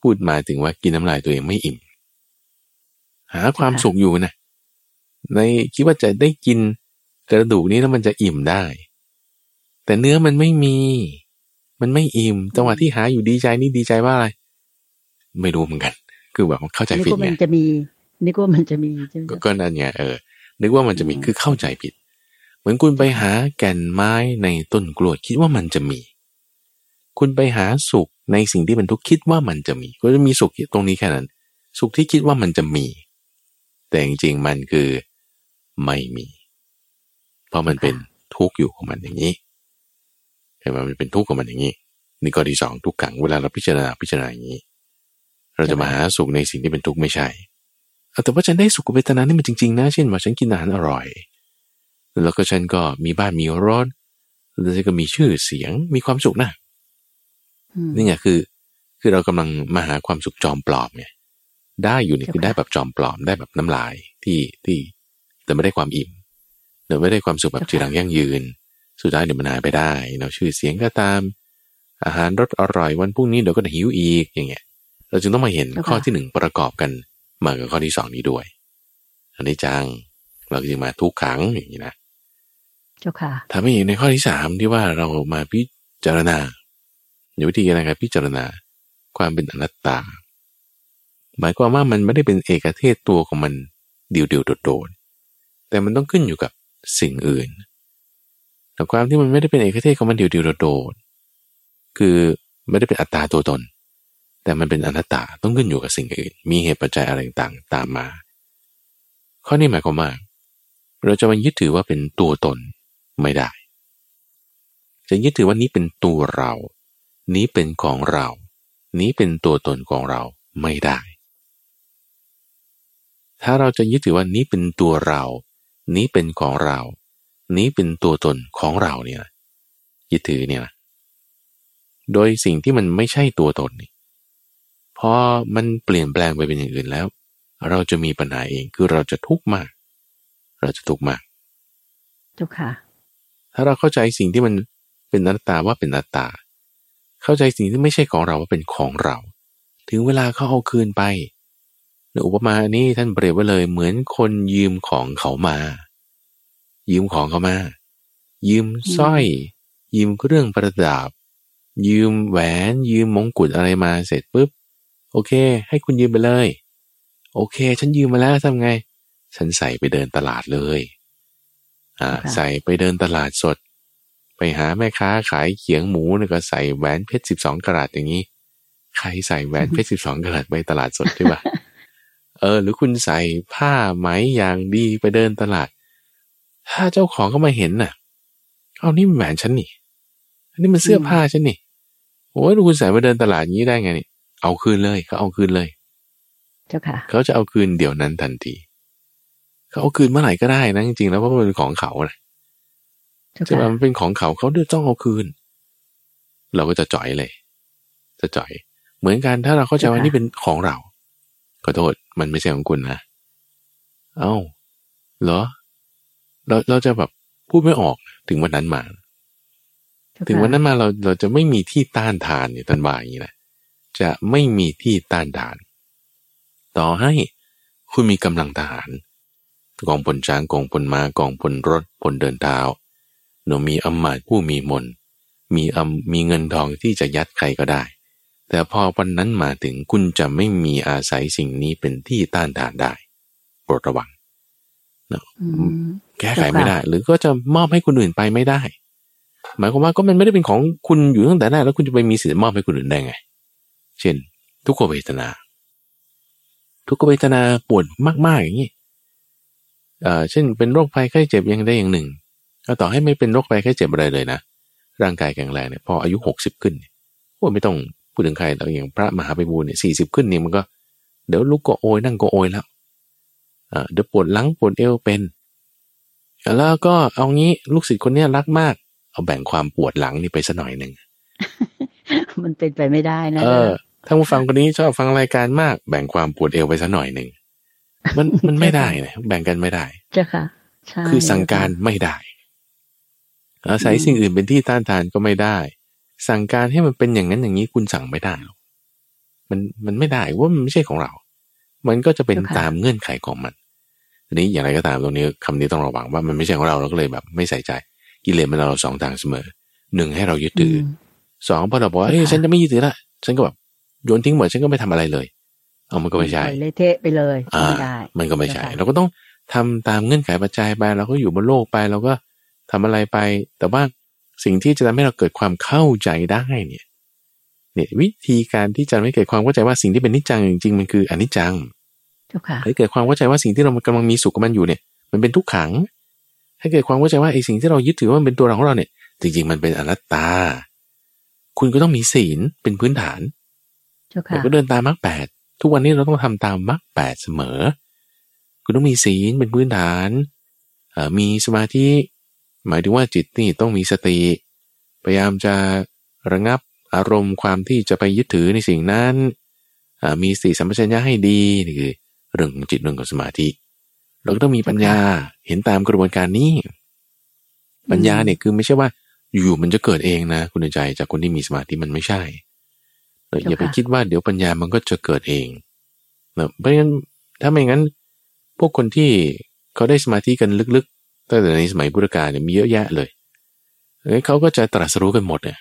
พูดมาถึงว่ากินน้ำลายตัวเองไม่อิ่ม หาความค่ะสุขอยู่นะในคิดว่าจะได้กินกระดูกนี้แล้วมันจะอิ่มได้ แต่เนื้อมันไม่มี มันไม่อิ่มจังหวะที่หาอยู่ดีใจนี่ดีใจว่าอะไร ไม่รู้เหมือนกัน คือแบบเข้าใจนึกผิดว่าไงมันจะมีนึกว่ามันจะมีใช่ไหมก็เจ้าก็นั่นไงเออนึกว่ามันจะมีอืมคือเข้าใจผิดเห มือนคุณไปหาแก่นไม้ในต้นกล้วยคิดว่ามันจะมี คุณไปหาสุขในสิ่งที่เป็นทุกข์คิดว่ามันจะมีก็จะมีสุขตรงนี้แค่นั้น สุขที่คิดว่ามันจะมี แต่จริงๆมันคือไม่มี เพราะมันเป็นทุกข์อยู่ของมันอย่างนี้เห็นไหมมันเป็นทุกข์ของมันอย่างนี้ นี่ก็ที่สองทุกขังเวลาเราพิจารณาพิจารณาอย่างนี้ เราจะมาหาสุขในสิ่งที่เป็นทุกข์ไม่ใช่แต่ว่าฉันได้สุขเวทนานี่มันจริงๆนะเช่นว่าฉันกินอาหารอร่อย แล้วก็ฉันก็มีบ้านมีรถแล้วฉันก็มีชื่อเสียงมีความสุขนะอืมนี่ไงคือคือเรากำลังมาหาความสุขจอมปลอมไงได้อยู่นี่เจ้าคือได้ค่ะแบบจอมปลอมได้แบบน้ำลายที่ที่แต่ไม่ได้ความอิ่มเดี๋ยวไม่ได้ความสุขแบบเจ้าค่ะจีรังยั่งยืน สุดท้ายเดี๋ยวมันหายไปได้เนาะชื่อเสียงก็ตาม อาหารรสอร่อยวันพรุ่งนี้เดี๋ยวก็หิวอีกอย่างเงี้ย เราจึงต้องมาเห็นข้อที่หนึ่งประกอบกันมากับข้อที่สองนี้ด้วย อันนี้จังเราจึงมาทุกขังอย่างนี้นะ เจ้าค่ะถ้าไม่ในข้อที่สามที่ว่าเรามาพิจารณาอยู่วิธีการการพิจารณาความเป็นอนัตตา หมายความว่ามันไม่ได้เป็นเอกเทศตัวของมันเดียวๆโดดๆแต่มันต้องขึ้นอยู่กับสิ่งอื่น แต่ความที่มันไม่ได้เป็นเอกเทศของมันเดียวๆโดดๆคือไม่ได้เป็นอัตตาตัวตน แต่มันเป็นอนัตตาต้องขึ้นอยู่กับสิ่งอื่น มีเหตุปัจจัยอะไรต่างๆตามมา ข้อนี้หมายความว่าเราจะมายึดถือว่าเป็นตัวตน ไม่ได้ จะยึดถือว่านี้เป็นตัวเรา นี้เป็นของเรา นี้เป็นตัวตนของเราไม่ได้ ถ้าเราจะยึดถือว่านี้เป็นตัวเรา นี้เป็นของเรา นี้เป็นตัวตนของเราเนี่ยนะยึดถือเนี่ยนะโดยสิ่งที่มันไม่ใช่ตัวตนนี่พอมันเปลี่ยนแปลงไปเป็นอย่างอื่นแล้ว เราจะมีปัญหาเองคือเราจะทุกข์มาก เราจะทุกข์มากเจ้าค่ะ ถ้าเราเข้าใจสิ่งที่มันเป็นอนัตตาว่าเป็นอนัตตา เข้าใจสิ่งที่ไม่ใช่ของเราว่าเป็นของเรา ถึงเวลาเขาเอาคืนไปในอุปมาอันนี้ท่านเปรียบไว้เลยเหมือนคนยืมของเขามา ยืมของเขามา ยืมสร้อย ยืมเครื่องประดับ ยืมแหวน ยืมมงกุฎอะไรมาเสร็จปุ๊บ โอเค ให้คุณยืมไปเลย โอเค ฉันยืมมาแล้วทำไง ฉันใส่ไปเดินตลาดเลย ใส่ไปเดินตลาดสด ไปหาแม่ค้าขายเขียงหมูเนี่ยก็ใส่แหวนเพชรสิบสองกรัตอย่างนี้ ใครใส่แหวนเพชรสิบสองกรัตไปตลาดสดใช่ปะเออ หรือคุณใส่ผ้าไหมอย่างดีไปเดินตลาด ถ้าเจ้าของก็มาเห็นน่ะ เอานี่มันแหวนฉันนี่ อันนี้มันเสื้อผ้าฉันนี่โอ้ยดูคุณใส่ไปเดินตลาดอย่างนี้ได้ไงนี่ เอาคืนเลยเขาเอาคืนเลย เจ้าค่ะ เขาจะเอาคืนเดี๋ยวนั้นทันที เขาเอาคืนเมื่อไหร่ก็ได้นะจริงๆแล้วเพราะมันเป็นของเขานะเจ้าใช่ไหมค่ะมันเป็นของเขาเขาเดือดต้องเอาคืน เราก็จะจ่อยเลย จะจ่อย เหมือนกันถ้าเราเข้าใจว่านี่เป็นของเราขอโทษมันไม่ใช่ของคุณนะเอ้าเหรอ เราเราจะแบบพูดไม่ออกถึงวันนั้นมาเจ้าค่ะถึงวันนั้นมาเราเราจะไม่มีที่ต้านทานเนี่ยท่านว่าอย่างนี้นะจะไม่มีที่ต้านทาน ต่อให้คุณมีกำลังทหาร กองพลช้างกองพลม้ากองพลรถพลเดินเท้าหนูมีอำมาตย์ผู้มีมนต์มีอำมีเงินทองที่จะยัดใครก็ได้ แต่พอวันนั้นมาถึงคุณจะไม่มีอาศัยสิ่งนี้เป็นที่ต้านทานได้โปรดระวังอืมแก้ไขไม่ได้ หรือก็จะมอบให้คนอื่นไปไม่ได้ หมายความว่าก็มันไม่ได้เป็นของคุณอยู่ตั้งแต่แรกแล้วคุณจะไปมีสิทธิ์มอบให้คนอื่นได้ไง เช่น ทุกขเวทนา ทุกขเวทนาปวดมากๆอย่างนี้ เอ่อเช่นเป็นโรคภัยไข้เจ็บยังได้อย่างหนึ่งก็ต่อให้ไม่เป็นโรคภัยไข้เจ็บอะไรเลยนะร่างกายแข็งแรงเนี่ยพออายุหกสิบขึ้นเนี่ยโอ้ไม่ต้องพูดถึงใครแล้วอย่างพระมหาไปบูลเนี่ยสี่สิบขึ้นเนี่ยมันก็ เดี๋ยวลุกก็โอยนั่งก็โอยแล้วอ่าเดี๋ยวปวดหลังปวดเอวเป็น แล้วก็เอางี้ลูกศิษย์คนเนี้ยรักมาก เอาแบ่งความปวดหลังนี่ไปสัหน่อยหนึ่งมันเป็นไปไม่ได้นะเออถ้าผู้ฟังคนนี้ชอบฟังรายการมาก แบ่งความปวดเอวไปสัหน่อยหนึ่ง มันมันไม่ได้นะแบ่งกันไม่ได้เจ้าค่ะใช่คือสั่งการไม่ได้อาศัยสิ่งอื่นเป็นที่ต้านทานก็ไม่ได้ สั่งการให้มันเป็นอย่างนั้นอย่างนี้คุณสั่งไม่ได้หรอกมันมันไม่ได้ว่ามันไม่ใช่ของเรา มันก็จะเป็นตามเงื่อนไขของมันทีนี้อย่างไรก็ตามตรงนี้คำนี้ต้องระวังว่ามันไม่ใช่ของเราเราก็เลยแบบ ไม่ใส่ใจกิเลสมันเราสองทางเสมอหนึ่งให้เรายึดถืออสองพอเราบอกว่าเอ้ยฉันจะไม่ยึดถือละฉันก็แบบโยนทิ้งหมดฉันก็ไม่ทำอะไรเลย เอามันก็ไม่ใช่ปล่อยเละเทะไปเลยอ่าไม่ได้มันก็ไม่ใช่เจ้าค่ะเราก็ต้องทำตามเงื่อนไขปัจจัยไปเราก็อยู่บนโลกไปเราก็ทำอะไรไป แต่ว่าสิ่งที่จะทำให้เราเกิดความเข้าใจได้เนี่ยเนี่ยวิธีการที่จะไม่เกิดความเข้าใจว่าสิ่งที่เป็นนิจจังจริงๆมันคืออนิจจังเจ้าค่ะให้เกิดความเข้าใจว่าสิ่งที่เรากำลังมีสุขกับมันอยู่เนี่ย มันเป็นทุกขัง ให้เกิดความเข้าใจว่าไอ้สิ่งที่เรายึดถือว่ามันเป็นตัวเราของเราเนี่ย จริง ๆ มันเป็นอนัตตา คุณก็ต้องมีศีลเป็นพื้นฐานเจ้าแต่ค่ะก็เดินตามมรรคแปด ทุกวันนี้เราต้องทำตามมรรคแปดเสมอ คุณต้องมีศีลเป็นพื้นฐานมีสมาธิ หมายถึงว่าจิตนี่ต้องมีสติ พยายามจะระงับอารมณ์ความที่จะไปยึดถือในสิ่งนั้น มีสติสัมปชัญญะให้ดีนี่คือเรื่องของจิตเรื่องของสมาธิ เราก็ต้องมีปัญญาเห็นตามกระบวนการนี้ ปัญญาเนี่ยคือไม่ใช่ว่าอยู่มันจะเกิดเองนะ คุณใจจากคนที่มีสมาธิมันไม่ใช่ อออย่าไปคิดว่าเดี๋ยวปัญญามันก็จะเกิดเองนะเพราะฉะนั้นถ้าไม่งั้น พวกคนที่เขาได้สมาธิกันลึกๆตั้งแต่ในสมัยพุทธกาลเนี่ยมีเยอะแยะเลยเอ้ยเขาก็จะตรัสรู้กันหมดเนี่ย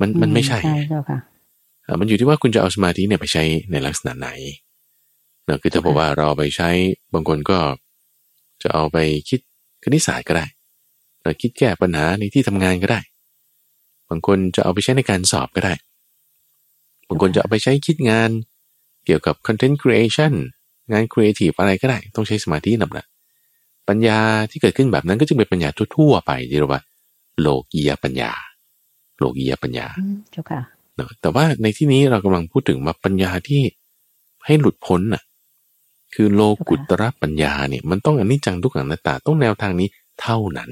มันมันไม่ใช่ใช่เจ้าค่ะอะมันอยู่ที่ว่าคุณจะเอาสมาธิเนี่ยไปใช้ในลักษณะไหนเนอะคือถ้าบอกว่าเราเอาไปใช้บางคนก็จะเอาไปคิดคณิตศาสตร์ก็ได้หรือคิดแก้ปัญหาในที่ทำงานก็ได้ บางคนจะเอาไปใช้ในการสอบก็ได้บางคนจะเอาไปใช้คิดงานเกี่ยวกับ content creation งาน creative อะไรก็ได้ ต้องใช้สมาธินำละปัญญาที่เกิดขึ้นแบบนั้นก็จึงเป็นปัญญาทั่ว ๆ ไปที่เรียกว่า โลกียปัญญา โลกียปัญญาอืมเจ้าค่ะเนอะแต่ว่าในที่นี้เรากำลังพูดถึงว่าปัญญาที่ให้หลุดพ้นน่ะ คือโลกุตระปัญญาเนี่ยมันต้องอนิจจังทุกขังอนัตตาต้องแนวทางนี้เท่านั้น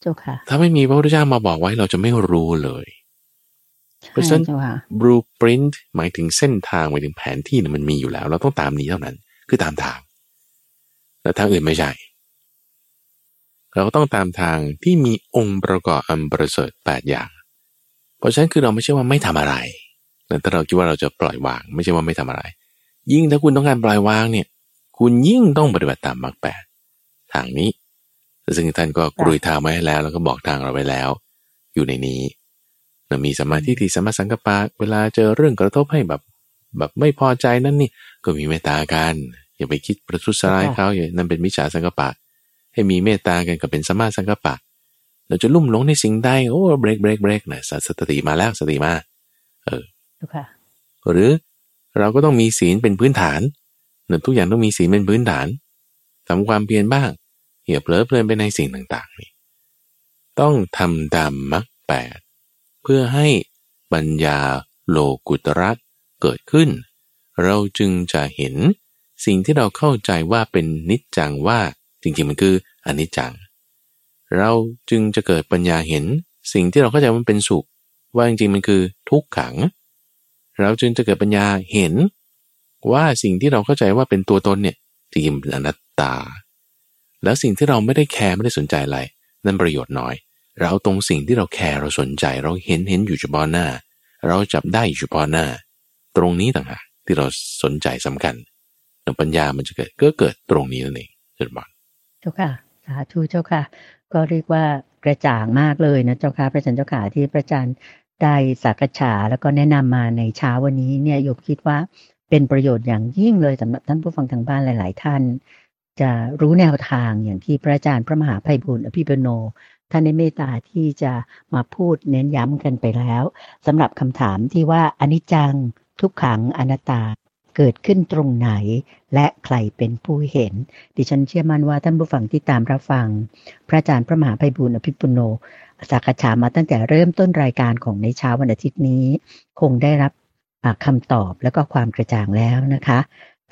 เจ้าค่ะ ถ้าไม่มีพระพุทธเจ้ามาบอกไว้เราจะไม่รู้เลย เพราะฉะนั้นใช่เจ้าค่ะ blueprint หมายถึงเส้นทางหมายถึงแผนที่เนี่ยมันมีอยู่แล้ว เราต้องตามนี้เท่านั้น คือตามทางแต่ทางอื่นไม่ใช่ เราก็ต้องตามทางที่มีองค์ประกอบอันประเสริฐแปดอย่าง เพราะฉะนั้นคือเราไม่ใช่ว่าไม่ทำอะไรแต่ถ้าเราคิดว่าเราจะปล่อยวาง ไม่ใช่ว่าไม่ทำอะไร ยิ่งถ้าคุณต้องการปล่อยวางเนี่ย คุณยิ่งต้องปฏิบัติตามมรรคแปดทางนี้ซึ่งท่านก็กรุยทางไว้ให้แล้ว แล้วก็บอกทางเราไว้แล้ว อยู่ในนี้ เรามีสมมาธิที่สมมาสังกปะเวลาเจอเรื่องกระทบให้แบบ แบบไม่พอใจนั่นนี่ ก็มีเมตตากันอย่าไปคิดประทุษร้ายเขาอย่านั่นเป็นมิจฉาสังกปะ ให้มีเมตตากันก็เป็นสมมาสังกปะ เราจะลุ่มหลงในสิ่งใดโอ้เบรกเบรกเบรกนะสติมาแล้วสติมาเจ้าค่ะหรือเราก็ต้องมีศีลเป็นพื้นฐานเนอะทุกอย่างต้องมีศีลเป็นพื้นฐานทำความเพียรบ้างอย่าเผลอเพลินไปในสิ่งต่างๆนี่ต้องทำตามมรรคแปด เพื่อให้ปัญญาโลกุตระเกิดขึ้น เราจึงจะเห็นสิ่งที่เราเข้าใจว่าเป็นนิจจังว่าจริงๆมันคืออนิจจัง เราจึงจะเกิดปัญญาเห็น สิ่งที่เราเข้าใจว่ามันเป็นสุข ว่าจริงๆมันคือทุกขัง เราจึงจะเกิดปัญญาเห็น ว่าสิ่งที่เราเข้าใจว่าเป็นตัวตนเนี่ยจริงๆเป็นอนัตตา แล้วสิ่งที่เราไม่ได้แคร์ไม่ได้สนใจอะไร นั่นประโยชน์น้อย เราตรงสิ่งที่เราแคร์เราสนใจเราเห็นเห็นอยู่เฉพาะหน้า เราจับได้อยู่เฉพาะหน้า ตรงนี้ต่างหากที่เราสนใจสำคัญแล้วปัญญามันจะเกิดก็เกิดตรงนี้นั่นเองเจ้าบ้านเจ้าค่ะสาธุเจ้าค่ะ ก็เรียกว่ากระจ่างมากเลยนะเจ้าค่ะพระอาจารย์เจ้าค่ะที่พระอาจารย์ได้สักษาแล้วก็แนะนำมาในเช้าวันนี้เนี่ยโยมคิดว่าเป็นประโยชน์อย่างยิ่งเลยสำหรับท่านผู้ฟังทางบ้านหลาย ๆ ท่าน จะรู้แนวทางอย่างที่พระอาจารย์พระมหาไพบุญอภิปโน ท่านได้เมตตาที่จะมาพูดเน้นย้ำกันไปแล้วสำหรับคำถามที่ว่าอนิจจังทุกขังอนัตตาเเกิดขึ้นตรงไหน และใครเป็นผู้เห็น ดิฉันเชื่อมั่นว่าท่านผู้ฟังที่ตามรับฟัง พระอาจารย์พระมหาไพบุญอภิปุโนสักษามาตั้งแต่เริ่มต้นรายการของในเช้าวันอาทิตย์นี้ คงได้รับคำตอบและก็ความกระจ่างแล้วนะคะ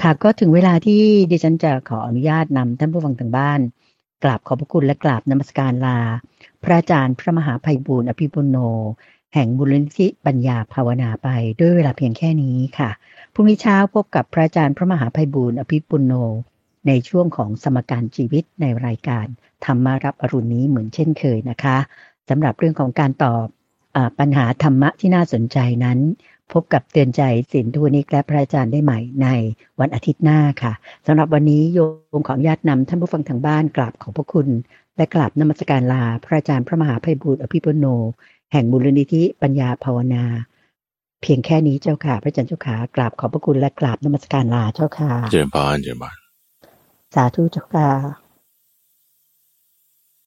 ค่ะก็ถึงเวลาที่ดิฉันจะขออนุญาตนำท่านผู้ฟังทางบ้าน กราบขอบพระคุณและกราบนมัสการลา พระอาจารย์พระมหาภัยบูรณ์อภิปุโน แห่งบุรนิธิปัญญาภาวนาไปด้วยเวลาเพียงแค่นี้ค่ะ พรุ่งนี้เช้าพบกับพระอาจารย์พระมหาภัยบูรณ์อภิปุโน ในช่วงของสมการชีวิตในรายการธรรมารับอรุณนี้เหมือนเช่นเคยนะคะสำหรับเรื่องของการตอบอปัญหาธรรมะที่น่าสนใจนั้น พบกับเตือนใจสินทุนิกและพระอาจารย์ได้ใหม่ในวันอาทิตย์หน้าค่ะสำหรับวันนี้โยมขออนุญาตนำท่านผู้ฟังทางบ้านกราบขอบพระคุณ และกราบนมัสการลาพระอาจารย์พระมหาภัยบูรณ์อภิปุโน แห่งมูลนิธิปัญญาภาวนา เพียงแค่นี้เจ้าค่ะ พระอาจารย์เจ้าค่ะกราบขอบพระคุณและกราบนมัสการลาเจ้าค่ะเจริญพรเจริญพรสาธุเจ้าค่ะ